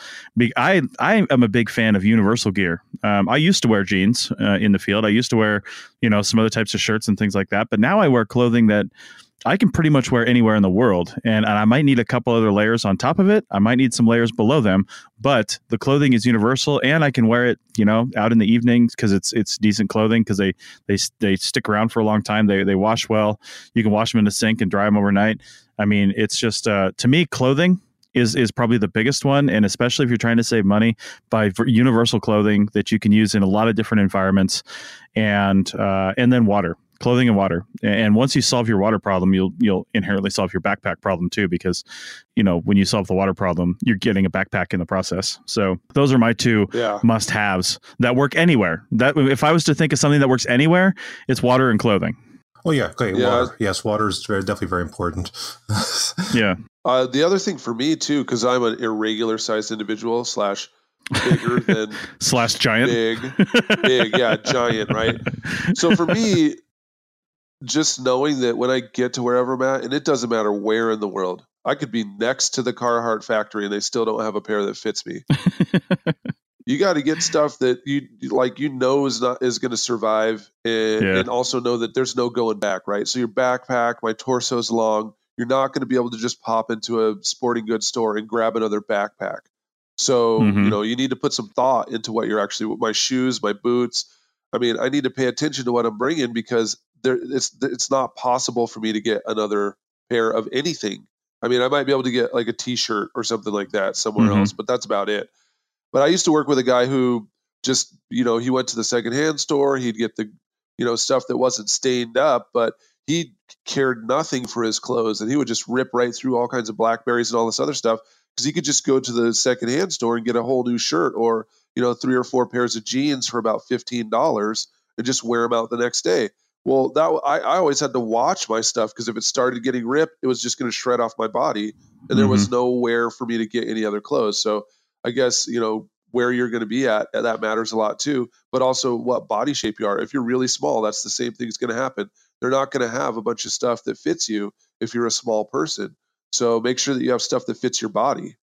I I am a big fan of universal gear. Um, I used to wear jeans uh, in the field. I used to wear you know some other types of shirts and things like that. But now I wear clothing that I can pretty much wear anywhere in the world, and, and I might need a couple other layers on top of it. I might need some layers below them, but the clothing is universal, and I can wear it, you know, out in the evenings because it's it's decent clothing because they they they stick around for a long time. They they wash well. You can wash them in the sink and dry them overnight. I mean, it's just uh, to me, clothing is is probably the biggest one, and especially if you're trying to save money, buy universal clothing that you can use in a lot of different environments, and uh, and then water, clothing and water. And once you solve your water problem, you'll you'll inherently solve your backpack problem too, because you know when you solve the water problem, you're getting a backpack in the process. So those are my two yeah. must haves that work anywhere. That if I was to think of something that works anywhere, it's water and clothing. Oh yeah, okay. Yeah. Water. Yes, water is very, definitely very important. yeah. Uh, the other thing for me too, because I'm an irregular sized individual slash bigger than slash giant, big, big, yeah, giant, right? So for me, just knowing that when I get to wherever I'm at, and it doesn't matter where in the world, I could be next to the Carhartt factory and they still don't have a pair that fits me you got to get stuff that you like you know is not is going to survive and, yeah. and, also know that there's no going back right so your backpack my torso's long you're not going to be able to just pop into a sporting goods store and grab another backpack so mm-hmm. you know you need to put some thought into what you're actually my shoes my boots i mean i need to pay attention to what i'm bringing because there it's it's not possible for me to get another pair of anything i mean i might be able to get like a t-shirt or something like that somewhere mm-hmm. else but that's about it but I used to work with a guy who just, you know, he went to the secondhand store, he'd get the, you know, stuff that wasn't stained up, but he cared nothing for his clothes and he would just rip right through all kinds of blackberries and all this other stuff because he could just go to the secondhand store and get a whole new shirt or, you know, three or four pairs of jeans for about $15 and just wear them out the next day. Well, that I, I always had to watch my stuff because if it started getting ripped, it was just going to shred off my body, and mm-hmm. there was mm-hmm. nowhere for me to get any other clothes. So I guess, you know, where you're going to be at, that matters a lot too, but also what body shape you are. If you're really small, that's the same thing that's going to happen. They're not going to have a bunch of stuff that fits you if you're a small person. So make sure that you have stuff that fits your body.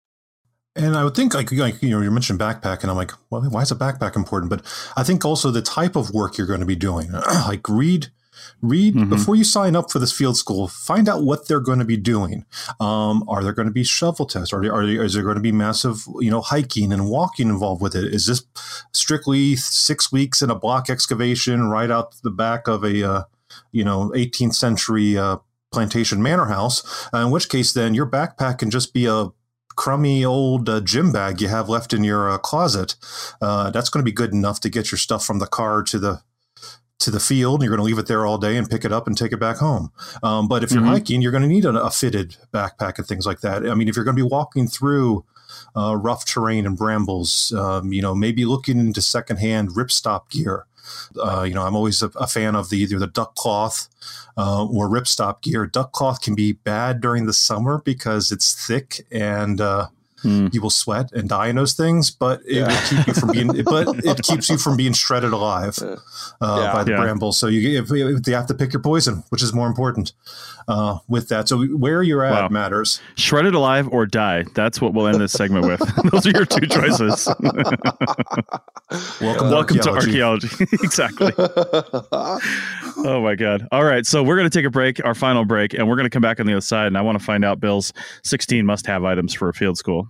And I would think, like, like you know, you mentioned backpack, and I'm like, well, why is a backpack important? But I think also the type of work you're going to be doing. like, read read mm-hmm. before you sign up for this field school find out what they're going to be doing um, are there going to be shovel tests are there, are there, is there going to be massive you know hiking and walking involved with it is this strictly six weeks in a block excavation right out the back of a uh, you know 18th century uh, plantation manor house uh, in which case then your backpack can just be a crummy old uh, gym bag you have left in your uh, closet, uh, that's going to be good enough to get your stuff from the car to the to the field. You're going to leave it there all day and pick it up and take it back home. Um, but if you're mm-hmm. hiking, you're going to need a, a, fitted backpack and things like that. I mean, if you're going to be walking through uh, rough terrain and brambles, um, you know, maybe looking into secondhand ripstop gear. Uh, you know, I'm always a, a, fan of the either the duck cloth uh, or ripstop gear. Duck cloth can be bad during the summer because it's thick and uh, Mm. You will sweat and die in those things, but it yeah. will keep you from being. but it keeps you from being shredded alive uh, yeah. by the yeah. brambles. So you, if, if you have to pick your poison, which is more important uh, with that. So where you're at wow. matters. Shredded alive or die. That's what we'll end this segment with. Those are your two choices. welcome, welcome. To archaeology. exactly. oh my god. All right, so we're going to take a break, our final break, and we're going to come back on the other side. And I want to find out Bill's 16 must-have items for a field school.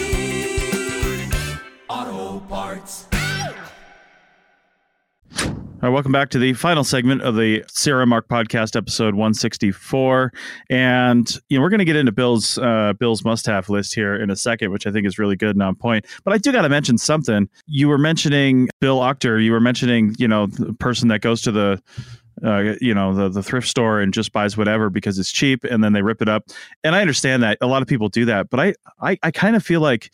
Auto Parts. All right, welcome back to the final segment of the CRMArch podcast, episode 164. And you know, we're going to get into Bill's uh, Bill's must-have list here in a second, which I think is really good and on point. But I do got to mention something. You were mentioning Bill Octor. You were mentioning, you know, the person that goes to the uh, you know the the thrift store and just buys whatever because it's cheap and then they rip it up and i understand that a lot of people do that but i i, I kind of feel like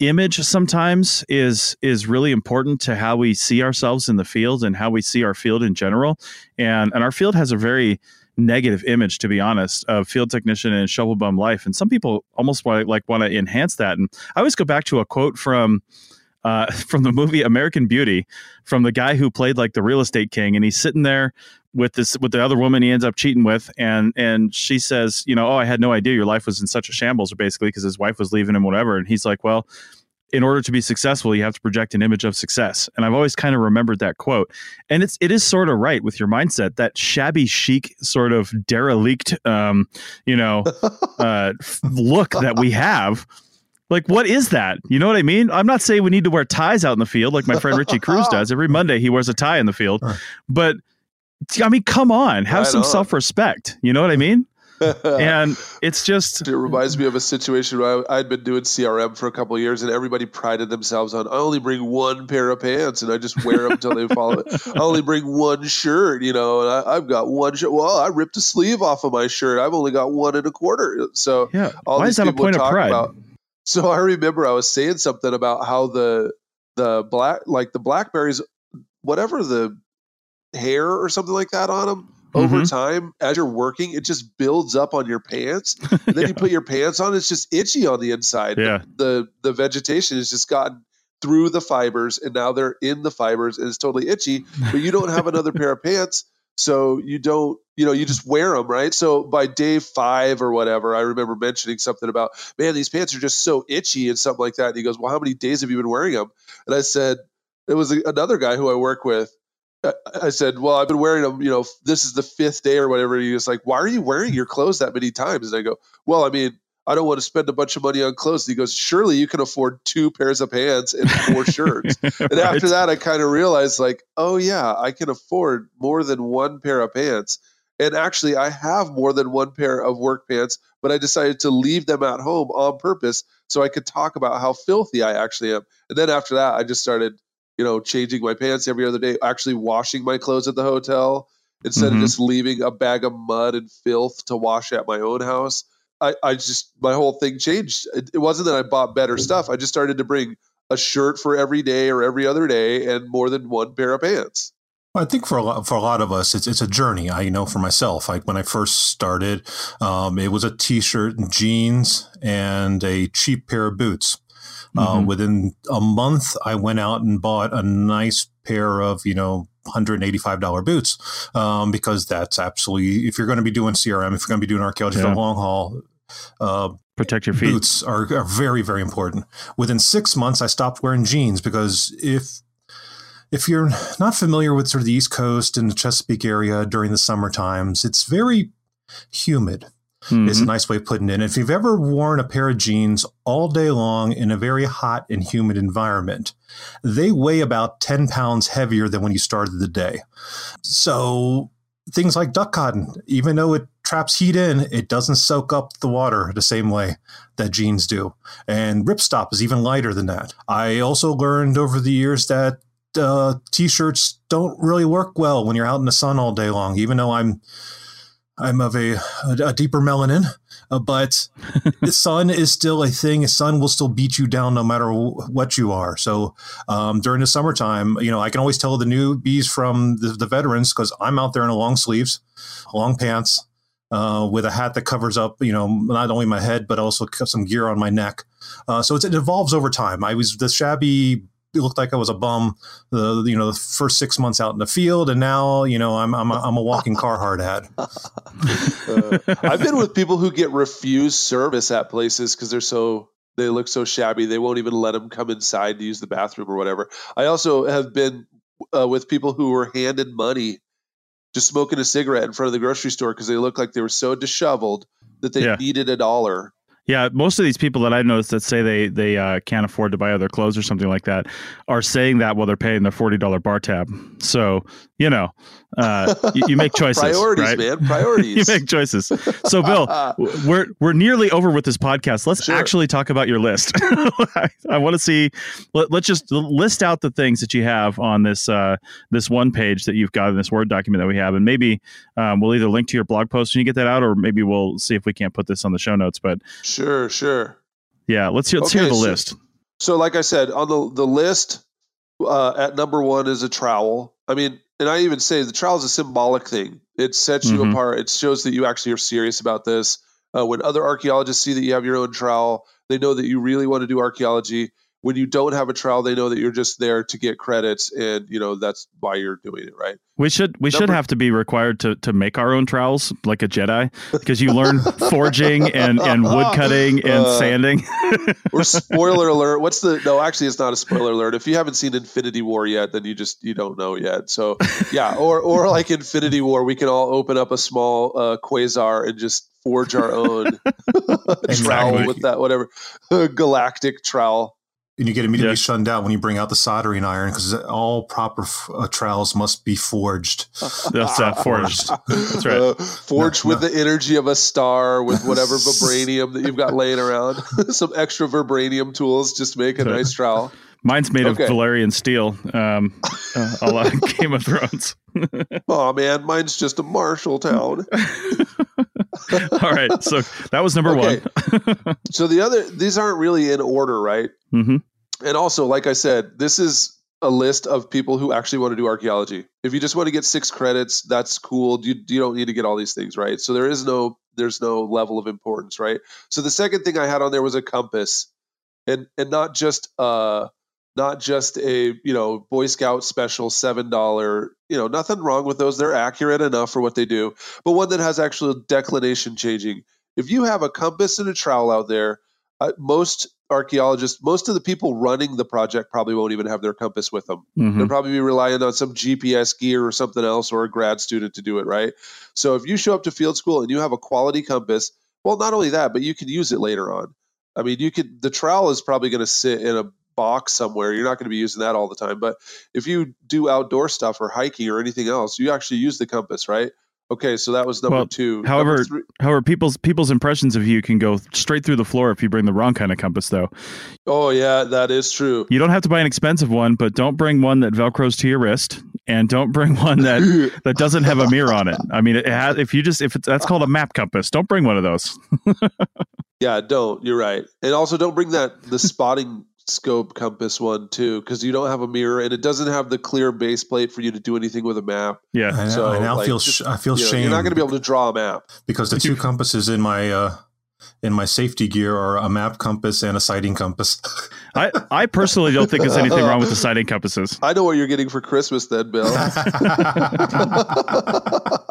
image sometimes is is really important to how we see ourselves in the field and how we see our field in general. And and our field has a very negative image to be honest of field technician and shovel bum life. And some people almost want like want to enhance that. And i always go back to a quote from uh, from the movie American Beauty, from the guy who played like the real estate king, and he's sitting there with this with the other woman he ends up cheating with and and she says you know oh i had no idea your life was in such a shambles basically because his wife was leaving him whatever and he's like well in order to be successful you have to project an image of success and i've always kind of remembered that quote and it's it is sort of right with your mindset that shabby chic sort of derelict um you know uh look that we have. Like what is that? You know what i mean? I'm not saying we need to wear ties out in the field like my friend richie cruz does. Every monday he wears a tie in the field. But I mean, come on, have right some self respect. You know what I mean? and it's just it reminds me of a situation where I, had been doing crm for a couple years and everybody prided themselves on i only bring one pair of pants and i just wear them until they fall i only bring one shirt you know and I, have got one shirt well i ripped a sleeve off of my shirt i've only got one and a quarter so yeah all why is that a point of pride about, so i remember i was saying something about how the the black like the blackberries whatever the hair or something like that on them over mm-hmm. time as you're working it just builds up on your pants and then yeah. you put your pants on it's just itchy on the inside yeah. the, the, the vegetation has just gotten through the fibers and now they're in the fibers and it's totally itchy but you don't have another pair of pants so you don't you know you just wear them right so by day five or whatever i remember mentioning something about man these pants are just so itchy and something like that and he goes well how many days have you been wearing them and i said it was another guy who i work with I said, "Well, I've been wearing them. You know, this is the fifth day or whatever." He was like, "Why are you wearing your clothes that many times?" And I go, "Well, I mean, I don't want to spend a bunch of money on clothes." And he goes, "Surely you can afford two pairs of pants and four shirts." And right. after that, I kind of realized, like, oh yeah, I can afford more than one pair of pants. And actually, I have more than one pair of work pants, but I decided to leave them at home on purpose so I could talk about how filthy I actually am. And then after that, I just started you know, changing my pants every other day, actually washing my clothes at the hotel instead mm-hmm. of just leaving a bag of mud and filth to wash at my own house. I, I just, my whole thing changed. It, it wasn't that I bought better stuff. I just started to bring a shirt for every day or every other day and more than one pair of pants. I think for a lot, for a lot of us, it's it's a journey. I know for myself, like when I first started, um, it was a t-shirt and jeans and a cheap pair of boots. Uh, mm-hmm. Uh, within a month, I went out and bought a nice pair of, you know, $185 boots um, because that's absolutely, if you're going to be doing CRM, if you're going to be doing archaeology yeah. for the long haul, uh, Protect your feet. boots are, are very very important. Within six months, I stopped wearing jeans because if if you're not familiar with sort of the East Coast and the Chesapeake area during the summer times, it's very humid. Is a nice way of putting it. And if you've ever worn a pair of jeans all day long in a very hot and humid environment, they weigh about 10 pounds heavier than when you started the day. So things like duck cotton, even though it traps heat in, it doesn't soak up the water the same way that jeans do. And ripstop is even lighter than that. I also learned over the years that uh, t-shirts don't really work well when you're out in the sun all day long, even though I'm I'm of a, a deeper melanin, uh, but the sun is still a thing. The sun will still beat you down no matter wh- what you are. So um, during the summertime, you know, I can always tell the newbies from the, the veterans because I'm out there in a long sleeves, long pants, uh, with a hat that covers up, you know, not only my head but also some gear on my neck. Uh, so it's, it evolves over time. I was the shabby. It looked like I was a bum, the you know the first six months out in the field, and now you know I'm I'm a, I'm a walking Carhartt ad. Uh, I've been with people who get refused service at places because they're so they look so shabby they won't even let them come inside to use the bathroom or whatever. I also have been uh, with people who were handed money just smoking a cigarette in front of the grocery store because they looked like they were so disheveled that they Yeah. needed a dollar. Yeah, most of these people that I've noticed that say they they uh, can't afford to buy other clothes or something like that are saying that while they're paying their forty dollar bar tab. So you know, uh, you, you make choices. Priorities, right? man. Priorities. you make choices. So Bill, we're we're nearly over with this podcast. Let's actually talk about your list. I, I want to see. Let, let's just list out the things that you have on this uh, this one page that you've got in this Word document that we have, and maybe um, we'll either link to your blog post when you get that out, or maybe we'll see if we can't put this on the show notes. But Sure, sure. yeah, let's hear, let's hear the so- list. So, like I said, on the the list uh, at number one is a trowel. I mean, and I even say the trowel is a symbolic thing. It sets you Mhm. apart. It shows that you actually are serious about this. Uh, when other archaeologists see that you have your own trowel, they know that you really want to do archaeology. When you don't have a trowel, they know that you're just there to get credits, and you know that's why you're doing it, right? We should we should have to be required to to make our own trowels like a Jedi because you learn forging and and wood cutting and Uh, sanding. or spoiler alert what's the no actually it's not a spoiler alert if you haven't seen infinity war yet then you just you don't know yet so yeah or or like infinity war we can all open up a small uh, quasar and just forge our own trowel with that whatever galactic trowel And you get immediately shunned out when you bring out the soldering iron because all proper f- uh, trowels must be forged. That's uh, forged. That's right. Uh, forged with the energy of a star with whatever vibranium that you've got laying around some extra vibranium tools just make a nice trowel Mine's made Okay. of Valyrian steel, um, uh, a lot of Game of Thrones. oh man mine's just a Marshalltown All right, so that was number Okay. one. so the other these aren't really in order right? Hmm and also like i said this is a list of people who actually want to do archaeology. If you just want to get six credits that's cool. You, you don't need to get all these things right? So there is no there's no level of importance right? So the second thing i had on there was a compass. And and not just uh not just a you know boy scout special seven dollar you know nothing wrong with those. They're accurate enough for what they do but one that has actual declination changing. If you have a compass and a trowel out there uh, most archaeologists most of the people running the project probably won't even have their compass with them. Mhm. they'll probably be relying on some gps gear or something else or a grad student to do it right? So if you show up to field school and you have a quality compass well not only that but you can use it later on. I mean you could the trowel is probably going to sit in a box somewhere you're not going to be using that all the time but if you do outdoor stuff or hiking or anything else you actually use the compass right okay so that was number Well, two However, Number however, people's people's impressions of you can go straight through the floor if you bring the wrong kind of compass, though. oh yeah that is true You don't have to buy an expensive one, but don't bring one that velcros to your wrist, and don't bring one that that doesn't have a mirror on it. I mean, it has, if you just if it's that's called a map compass, don't bring one of those. Yeah, don't. You're right. And also don't bring that the spotting scope compass one too, because you don't have a mirror and it doesn't have the clear base plate for you to do anything with a map. Yeah. I, I now feel sh- I feel you know, shame You're not going to be able to draw a map. because the two compasses in my uh, in my safety gear are a map compass and a sighting compass. I I personally don't think there's anything wrong with the sighting compasses. I know what you're getting for Christmas then, Bill.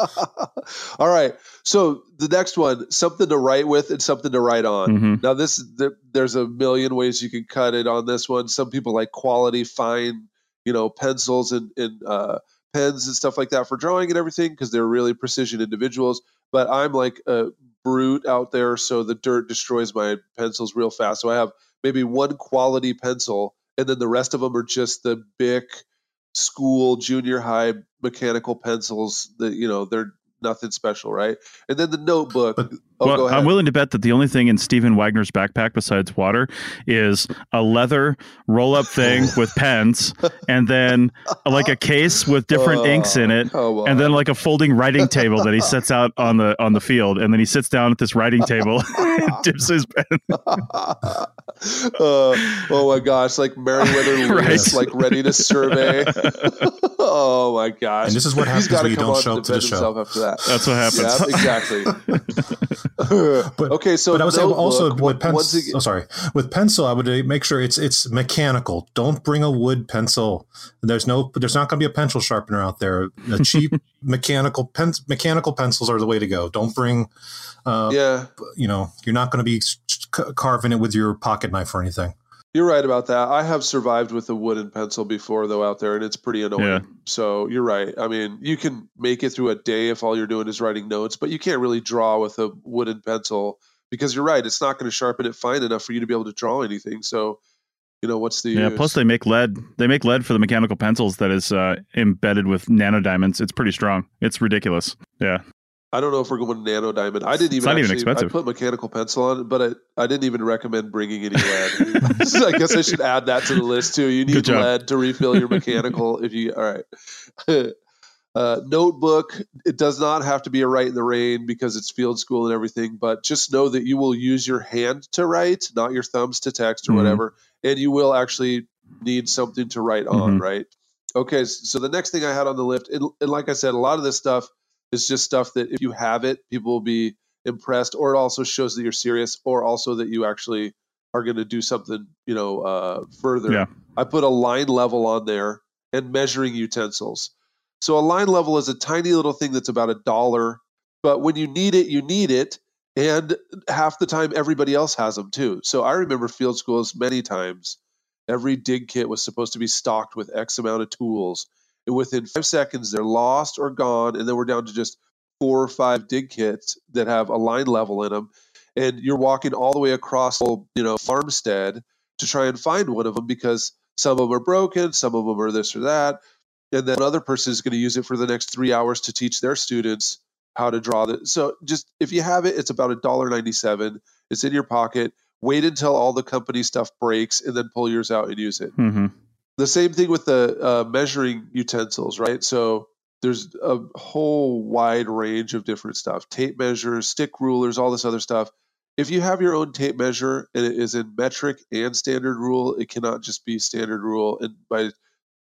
All right. So the next one, something to write with and something to write on. Mhm. Now this there, there's a million ways you can cut it on this one. Some people like quality fine, you know, pencils and, and uh, pens and stuff like that for drawing and everything because they're really precision individuals. But I'm like a brute out there, so the dirt destroys my pencils real fast. So I have maybe one quality pencil, and then the rest of them are just the Bic school junior high mechanical pencils that you know they're nothing special, right? And then the notebook. oh, well, go ahead. I'm willing to bet that the only thing in Stephen Wagner's backpack besides water is a leather roll up thing with pens and then like a case with different inks in it and then like a folding writing table that he sets out on the on the field and then he sits down at this writing table and dips his pen. uh, oh my gosh, like Meriwether Lewis, Right. like ready to survey. Oh my gosh! And this is what happens gotta when you don't show up to the show. After that, That's what happens. Yeah, exactly. okay, so but I would say also notebook, with pencil. Oh, sorry. With pencil, I would make sure it's it's mechanical. Don't bring a wood pencil. There's no. There's not going to be a pencil sharpener out there. A cheap mechanical pen, mechanical pencils are the way to go. Don't bring. Uh, Yeah. You know, you're not going to be s- c- carving it with your pocket knife or anything. You're right about that. I have survived with a wooden pencil before, though, out there, and it's pretty annoying. Yeah. So you're right. I mean, you can make it through a day if all you're doing is writing notes, but you can't really draw with a wooden pencil because you're right. It's not going to sharpen it fine enough for you to be able to draw anything. So, you know, what's the Yeah, use? plus they make lead. They make lead for the mechanical pencils that is uh, embedded with nanodiamonds. It's pretty strong. It's ridiculous. Yeah. I don't know if we're going nano diamond. I didn't even. It's not even expensive. I put mechanical pencil on it, but I, I didn't even recommend bringing any lead. So I guess I should add that to the list too. You need lead to refill your mechanical. if you all right. Uh, notebook. It does not have to be a write in the rain because it's field school and everything. But just know that you will use your hand to write, not your thumbs to text or Mhm. whatever, and you will actually need something to write on. Mhm. Right. Okay. So the next thing I had on the list, and, and like I said, a lot of this stuff is just stuff that if you have it, people will be impressed, or it also shows that you're serious, or also that you actually are going to do something, you know, uh, further. Yeah. I put a line level on there and measuring utensils. So a line level is a tiny little thing that's about a dollar, but when you need it, you need it. And half the time, everybody else has them too. So I remember field schools many times. Every dig kit was supposed to be stocked with X amount of tools. And within five seconds, they're lost or gone. And then we're down to just four or five dig kits that have a line level in them. And you're walking all the way across, you know, farmstead to try and find one of them because some of them are broken, some of them are this or that. And then another person is going to use it for the next three hours to teach their students how to draw that. So just if you have it, it's about a dollar ninety-seven. It's in your pocket. Wait until all the company stuff breaks and then pull yours out and use it. Mm-hmm. The same thing with the uh, measuring utensils, right? So there's a whole wide range of different stuff tape measures, stick rulers, all this other stuff. If you have your own tape measure and it is in metric and standard rule, it cannot just be standard rule. And by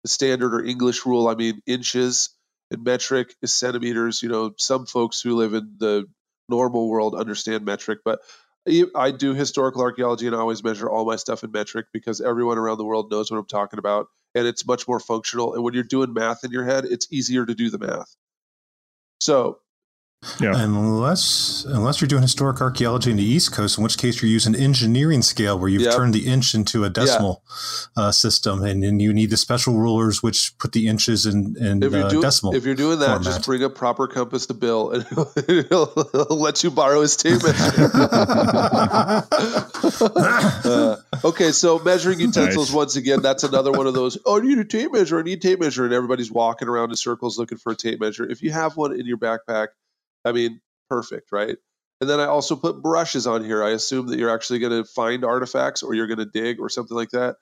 standard or English rule, I mean inches, and metric is centimeters. You know, some folks who live in the normal world understand metric, but I do historical archaeology and I always measure all my stuff in metric because everyone around the world knows what I'm talking about and it's much more functional. And when you're doing math in your head, it's easier to do the math. So, Unless unless you're doing historic archaeology in the East Coast, in which case you're using engineering scale where you've Yep. turned the inch into a decimal uh, system, and then you need the special rulers which put the inches in, in if uh, decimal. if you're doing that, format. just bring a proper compass to Bill and he'll, he'll, he'll let you borrow his tape measure. Uh, okay, so measuring utensils, Nice. once again, that's another one of those. Oh, I need a tape measure. I need a tape measure. And everybody's walking around in circles looking for a tape measure. If you have one in your backpack, I mean, perfect, right? And then I also put brushes on here. I assume that you're actually going to find artifacts or you're going to dig or something like that.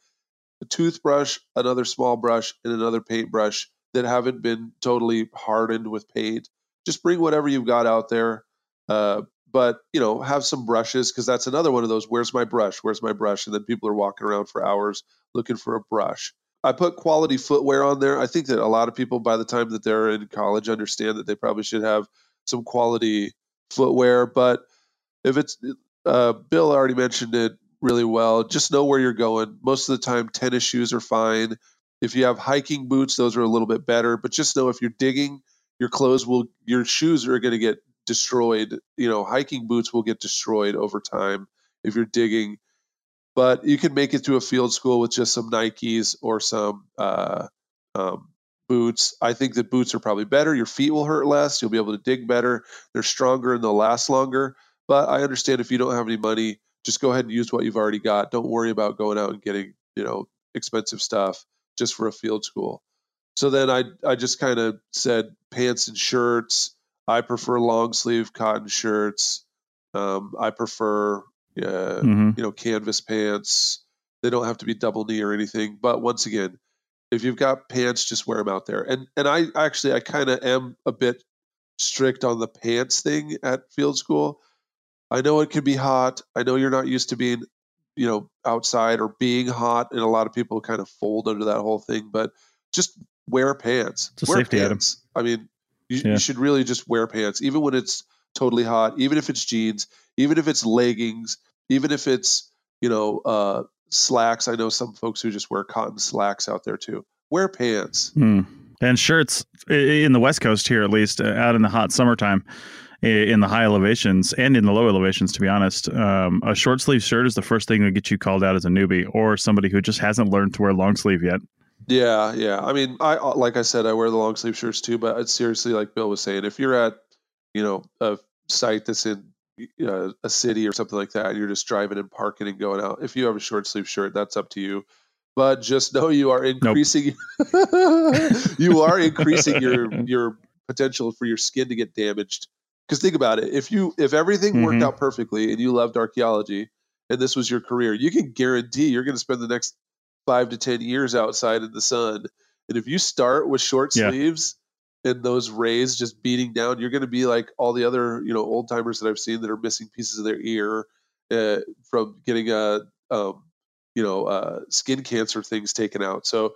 A toothbrush, another small brush, and another paintbrush that haven't been totally hardened with paint. Just bring whatever you've got out there. Uh, but you know, have some brushes because that's another one of those. Where's my brush? Where's my brush? And then people are walking around for hours looking for a brush. I put quality footwear on there. I think that a lot of people, by the time that they're in college, understand that they probably should have some quality footwear. But if it's, uh, Bill already mentioned it really well. Just know where you're going. Most of the time, tennis shoes are fine. If you have hiking boots, those are a little bit better. But just know if you're digging, your clothes will, your shoes are going to get destroyed. You know, hiking boots will get destroyed over time if you're digging. But you can make it to a field school with just some Nikes or some uh, um, boots. I think that boots are probably better. Your feet will hurt less. You'll be able to dig better. They're stronger and they'll last longer. But I understand if you don't have any money, just go ahead and use what you've already got. Don't worry about going out and getting, you know, expensive stuff just for a field school. So then I I just kind of said pants and shirts. I prefer long sleeve cotton shirts. Um, I prefer uh, Mhm. you know canvas pants. They don't have to be double knee or anything. But once again, if you've got pants, just wear them out there. And and I actually I kind of am a bit strict on the pants thing at field school. I know it can be hot. I know you're not used to being, you know, outside or being hot, and a lot of people kind of fold under that whole thing. But just wear pants. It's wear safety item. pants. I mean, you, Yeah. you should really just wear pants, even when it's totally hot, even if it's jeans, even if it's leggings, even if it's you know uh, slacks. I know some folks who just wear cotton slacks out there too. Wear pants. Hmm. And shirts in the West Coast here, at least, uh, out in the hot summertime, in the high elevations and in the low elevations, to be honest, um, a short sleeve shirt is the first thing that gets you called out as a newbie or somebody who just hasn't learned to wear long sleeve yet. Yeah, yeah. I mean, I uh, like I said, I wear the long sleeve shirts too. But seriously, like Bill was saying, if you're at, you know, a site that's in uh, a city or something like that, and you're just driving and parking and going out, if you have a short sleeve shirt, that's up to you. But just know you are increasing. you are increasing your your potential for your skin to get damaged. Because think about it, if you if everything worked Mhm. out perfectly and you loved archaeology and this was your career, you can guarantee you're going to spend the next five to ten years outside in the sun. And if you start with short Yeah. sleeves and those rays just beating down, you're going to be like all the other you know old timers that I've seen that are missing pieces of their ear uh, from getting a um, you know uh, skin cancer things taken out. So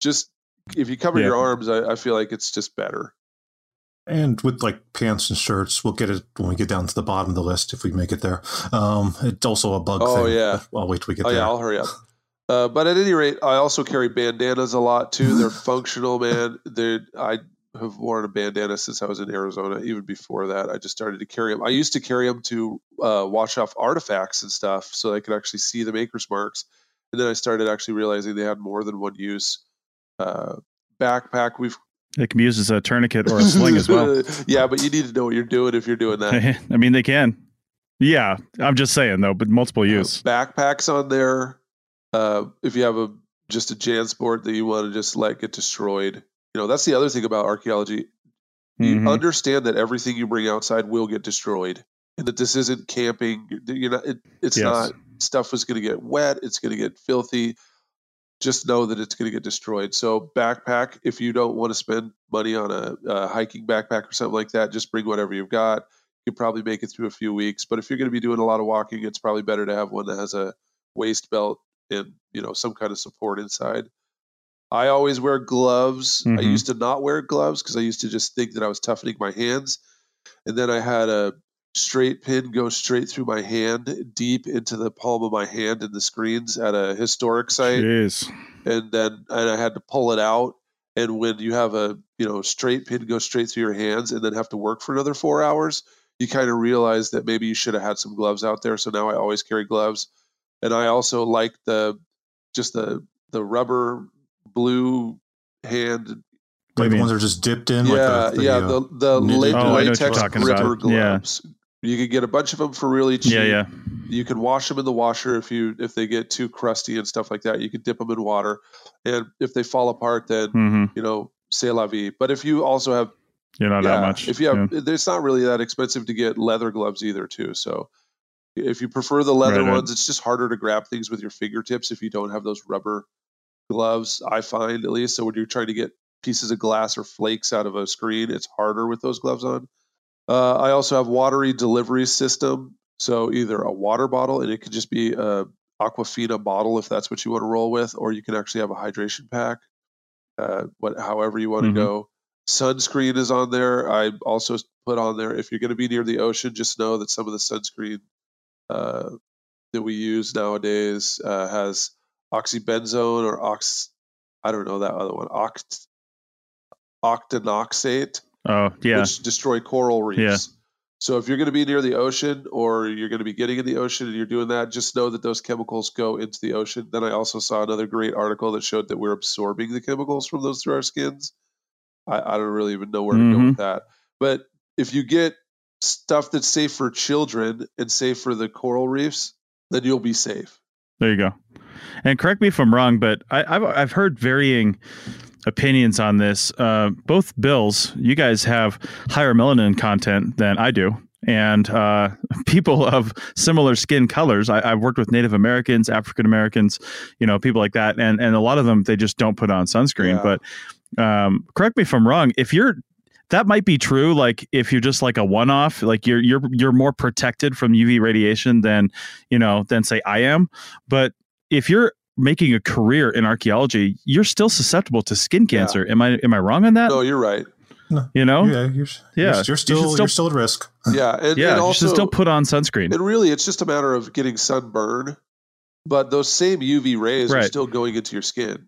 just if you cover Yeah. your arms, I, I feel like it's just better. And with like pants and shirts, we'll get it when we get down to the bottom of the list if we make it there. Um, it's also a bug thing. Oh, thing. yeah. I'll wait till we get there. oh there. yeah, I'll hurry up. Uh, but at any rate, I also carry bandanas a lot too. They're functional, man. They're I have worn a bandana since I was in Arizona. Even before that, I just started to carry them. I used to carry them to uh, wash off artifacts and stuff, so I could actually see the maker's marks. And then I started actually realizing they had more than one use. Uh, backpack, we've It can be used as a tourniquet or a sling as well. yeah, but you need to know what you're doing if you're doing that. I mean, they can. Yeah, I'm just saying though, but multiple use. backpacks on there. Uh, if you have a just a JanSport that you want to just let get destroyed, you know that's the other thing about archaeology. You Mhm. understand that everything you bring outside will get destroyed, and that this isn't camping. You're you're. It, it's Yes. not. Stuff is going to get wet. It's going to get filthy. Just know that it's going to get destroyed. So backpack. If you don't want to spend money on a, a hiking backpack or something like that, just bring whatever you've got. You probably make it through a few weeks. But if you're going to be doing a lot of walking, it's probably better to have one that has a waist belt and you know some kind of support inside. I always wear gloves. I Mhm. used to not wear gloves because I used to just think that I was toughening my hands, and then I had a straight pin go straight through my hand, deep into the palm of my hand in the screens at a historic site Jeez. and then and I had to pull it out. And when you have a you know straight pin go straight through your hands and then have to work for another four hours, you kind of realize that maybe you should have had some gloves out there. So now I always carry gloves, and I also like the just the the rubber blue hand. Like the ones that are just dipped in. Yeah, like the, the, yeah, uh, the the knitted- Oh, I know what latex talking gripper about. Yeah. gloves. You can get a bunch of them for really cheap. Yeah, yeah. You can wash them in the washer if you if they get too crusty and stuff like that. You can dip them in water, and if they fall apart, then hmm you know, c'est la vie. But if you also have, You're not that much. if you have, Yeah. it's not really that expensive to get leather gloves either, too. So if you prefer the leather Right, right. ones, it's just harder to grab things with your fingertips if you don't have those rubber gloves. I find at least. So when you're trying to get pieces of glass or flakes out of a screen, it's harder with those gloves on. Uh, I also have watery delivery system. So either a water bottle, and it could just be a Aquafina bottle if that's what you want to roll with, or you can actually have a hydration pack. Uh, what, however you want Mhm. to go. Sunscreen is on there. I also put on there if you're going to be near the ocean, just know that some of the sunscreen uh, that we use nowadays uh, has oxybenzone or ox. I don't know that other one. Oct octinoxate. Oh, yeah. which destroy coral reefs. Yeah. So if you're going to be near the ocean or you're going to be getting in the ocean and you're doing that, just know that those chemicals go into the ocean. Then I also saw another great article that showed that we're absorbing the chemicals from those through our skins. I, I don't really even know where to go Mhm. with that. But if you get stuff that's safe for children and safe for the coral reefs, then you'll be safe. There you go. And correct me if I'm wrong, but I, I've I've heard varying opinions on this. Uh, both bills, you guys have higher melanin content than I do, and uh, people of similar skin colors. I, I've worked with Native Americans, African Americans, you know, people like that, and and a lot of them they just don't put on sunscreen. Yeah. But um, correct me if I'm wrong. If you're that might be true like if you're just like a one-off like you're you're you're more protected from uv radiation than you know than say i am but if you're making a career in archaeology you're still susceptible to skin cancer am i am i wrong on that No, you're right. you know Yeah, you're, Yeah, you're, you you're still should you're still- still at risk. Yeah, and, yeah and you should still put on sunscreen And really, it's just a matter of getting sunburn, but those same UV rays are still going into your skin.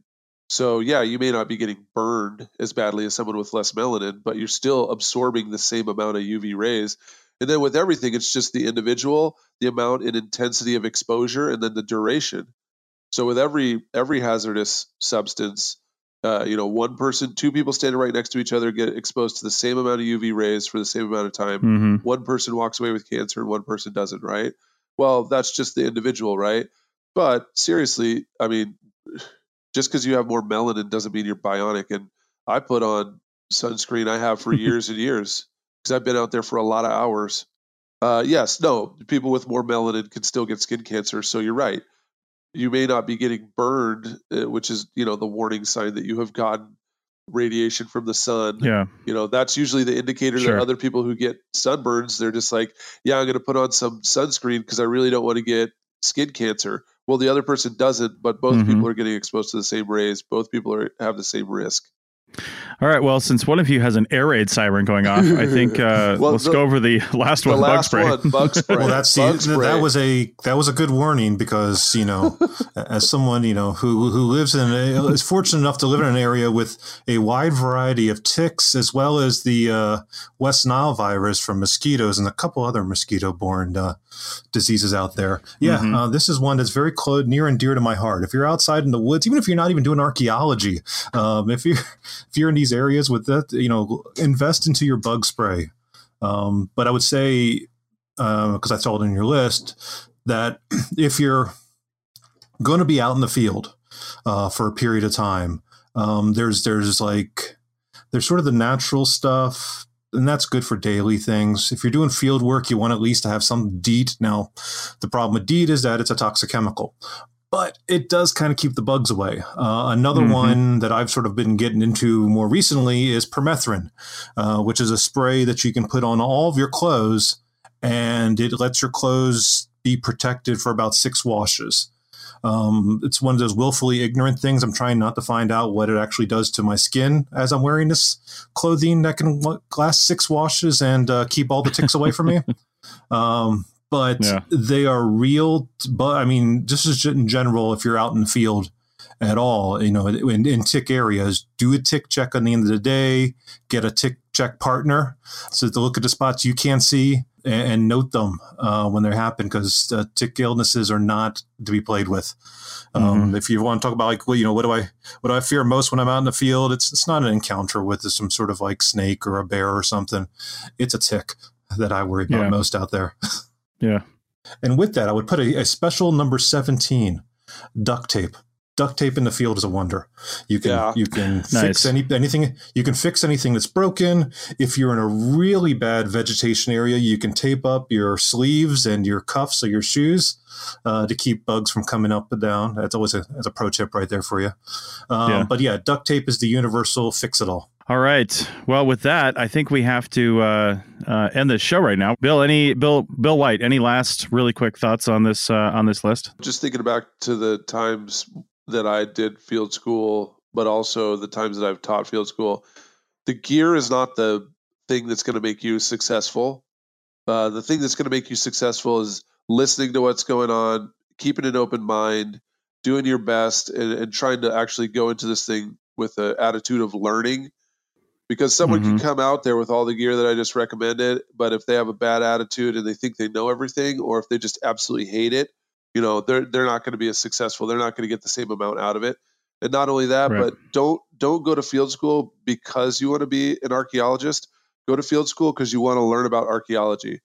So, yeah, you may not be getting burned as badly as someone with less melanin, but you're still absorbing the same amount of UV rays. And then with everything, it's just the individual, the amount and intensity of exposure, and then the duration. So with every every hazardous substance, uh, you know, one person, two people standing right next to each other get exposed to the same amount of UV rays for the same amount of time hmm one person walks away with cancer and one person doesn't, right? Well, that's just the individual, right? But seriously, I mean, just because you have more melanin doesn't mean you're bionic. And I put on sunscreen I have for years and years because I've been out there for a lot of hours. Uh, yes, no, people with more melanin can still get skin cancer. So you're right. You may not be getting burned, uh, which is, you know, the warning sign that you have gotten radiation from the sun. Yeah. You know that's usually the indicator Sure. that other people who get sunburns they're just like yeah i'm going to put on some sunscreen because i really don't want to get skin cancer. Well the other person doesn't but both Mhm. people are getting exposed to the same rays. Both people are have the same risk all right well since one of you has an air raid siren going off i think uh Well, let's the- go over the last the one bug last spray one bug spray Well, that's see, bug th- spray. that was a that was a good warning because you know, as someone you know who who lives in a, is fortunate enough to live in an area with a wide variety of ticks as well as the uh, West Nile virus from mosquitoes and a couple other mosquito-borne uh, diseases out there. Yeah, Mhm. uh, this is one that's very close, near and dear to my heart. If you're outside in the woods, even if you're not even doing archaeology, um, if you if you're in these areas with that, you know, invest into your bug spray. Um, but I would say because I saw it in your list, that if you're going to be out in the field uh, for a period of time, um, there's there's like there's sort of the natural stuff, and that's good for daily things. If you're doing field work, you want at least to have some DEET. Now, the problem with DEET is that it's a toxic chemical. But it does kind of keep the bugs away. Uh, another Mhm. one that I've sort of been getting into more recently is permethrin, uh, which is a spray that you can put on all of your clothes and it lets your clothes be protected for about six washes. Um, it's one of those willfully ignorant things. I'm trying not to find out what it actually does to my skin as I'm wearing this clothing that can last six washes and uh, keep all the ticks away from me. Um, but Yeah. they are real. But I mean, just as in general, if you're out in the field at all, you know, in, in tick areas, do a tick check on the end of the day. Get a tick check partner so to look at the spots you can't see and, and note them uh, when they happen because uh, tick illnesses are not to be played with. Um, If you want to talk about like, well, you know, what do I what do I fear most when I'm out in the field? It's it's not an encounter with some sort of like snake or a bear or something. It's a tick that I worry about Yeah. most out there. yeah And with that, I would put a, a special number 17 duct tape. Duct tape in the field is a wonder. You can Yeah. you can Nice. fix any anything you can fix anything that's broken. If you're in a really bad vegetation area, you can tape up your sleeves and your cuffs of your shoes uh, to keep bugs from coming up and down. That's always a, that's a pro tip right there for you. Um, Yeah. But yeah, duct tape is the universal fix it all. All right. Well, with that, I think we have to uh, uh, end the show right now. Bill, any Bill Bill White, any last really quick thoughts on this uh, on this list? just thinking back to the times that I did field school, but also the times that I've taught field school, the gear is not the thing that's going to make you successful. Uh, the thing that's going to make you successful is listening to what's going on, keeping an open mind, doing your best, and, and trying to actually go into this thing with an attitude of learning because someone can Mhm. come out there with all the gear that I just recommended, but if they have a bad attitude and they think they know everything, or if they just absolutely hate it, you know, they're they're not going to be as successful. They're not going to get the same amount out of it. And not only that, Right. but don't don't go to field school because you want to be an archaeologist. Go to field school because you want to learn about archaeology.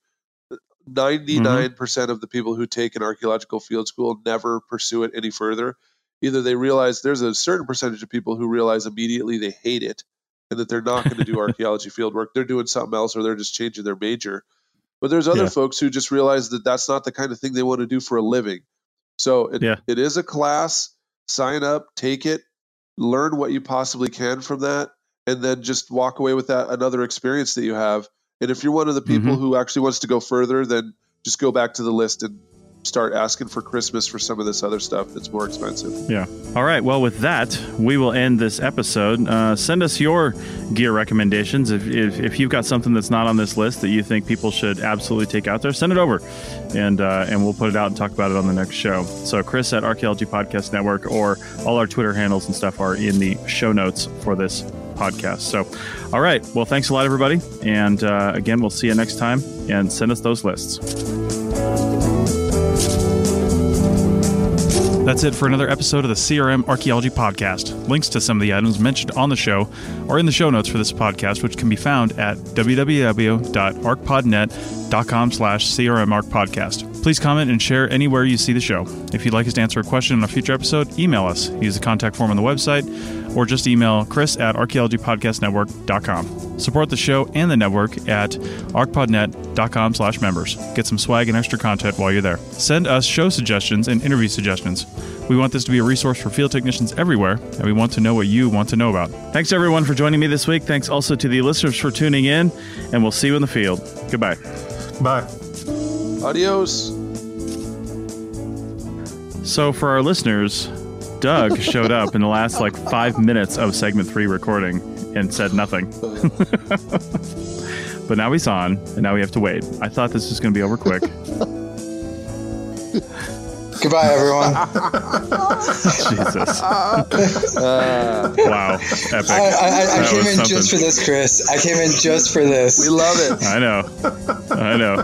99% of the people who take an archaeological field school never pursue it any further. Either they realize there's a certain percentage of people who realize immediately they hate it and that they're not going to do archaeology field work. They're doing something else or they're just changing their major. But there's other Yeah. folks who just realize that that's not the kind of thing they want to do for a living. So it, Yeah. it is a class. Sign up, take it, learn what you possibly can from that, and then just walk away with that another experience that you have. And if you're one of the people Mhm. who actually wants to go further, then just go back to the list and start asking for Christmas for some of this other stuff that's more expensive. Yeah. All right. Well, with that, we will end this episode. Uh, send us your gear recommendations. If, if, if you've got something that's not on this list that you think people should absolutely take out there, send it over, and uh, and we'll put it out and talk about it on the next show. So, Chris at Archaeology Podcast Network or all our Twitter handles and stuff are in the show notes for this podcast. So, all right. Well, thanks a lot, everybody. And uh, again, we'll see you next time. And send us those lists. That's it for another episode of the CRM Archaeology Podcast. Links to some of the items mentioned on the show are in the show notes for this podcast, which can be found at www.archpodnet.com slash crmarchpodcast. Please comment and share anywhere you see the show. If you'd like us to answer a question on a future episode, email us. Use the contact form on the website or just email chris at archaeologypodcastnetwork.com. Support the show and the network at archpodnet.com slash members. Get some swag and extra content while you're there. Send us show suggestions and interview suggestions. We want this to be a resource for field technicians everywhere, and we want to know what you want to know about. Thanks everyone for joining me this week. Thanks also to the listeners for tuning in, and we'll see you in the field. Goodbye. Bye. Adios. So for our listeners, Doug showed up in the last like five minutes of segment three recording and said nothing. but now he's on, and now we have to wait. I thought this was going to be over quick. Goodbye, everyone. Jesus. Uh, wow. Epic. I, I, I came was in just for this, Chris. I came in just for this. We love it. I know. I know.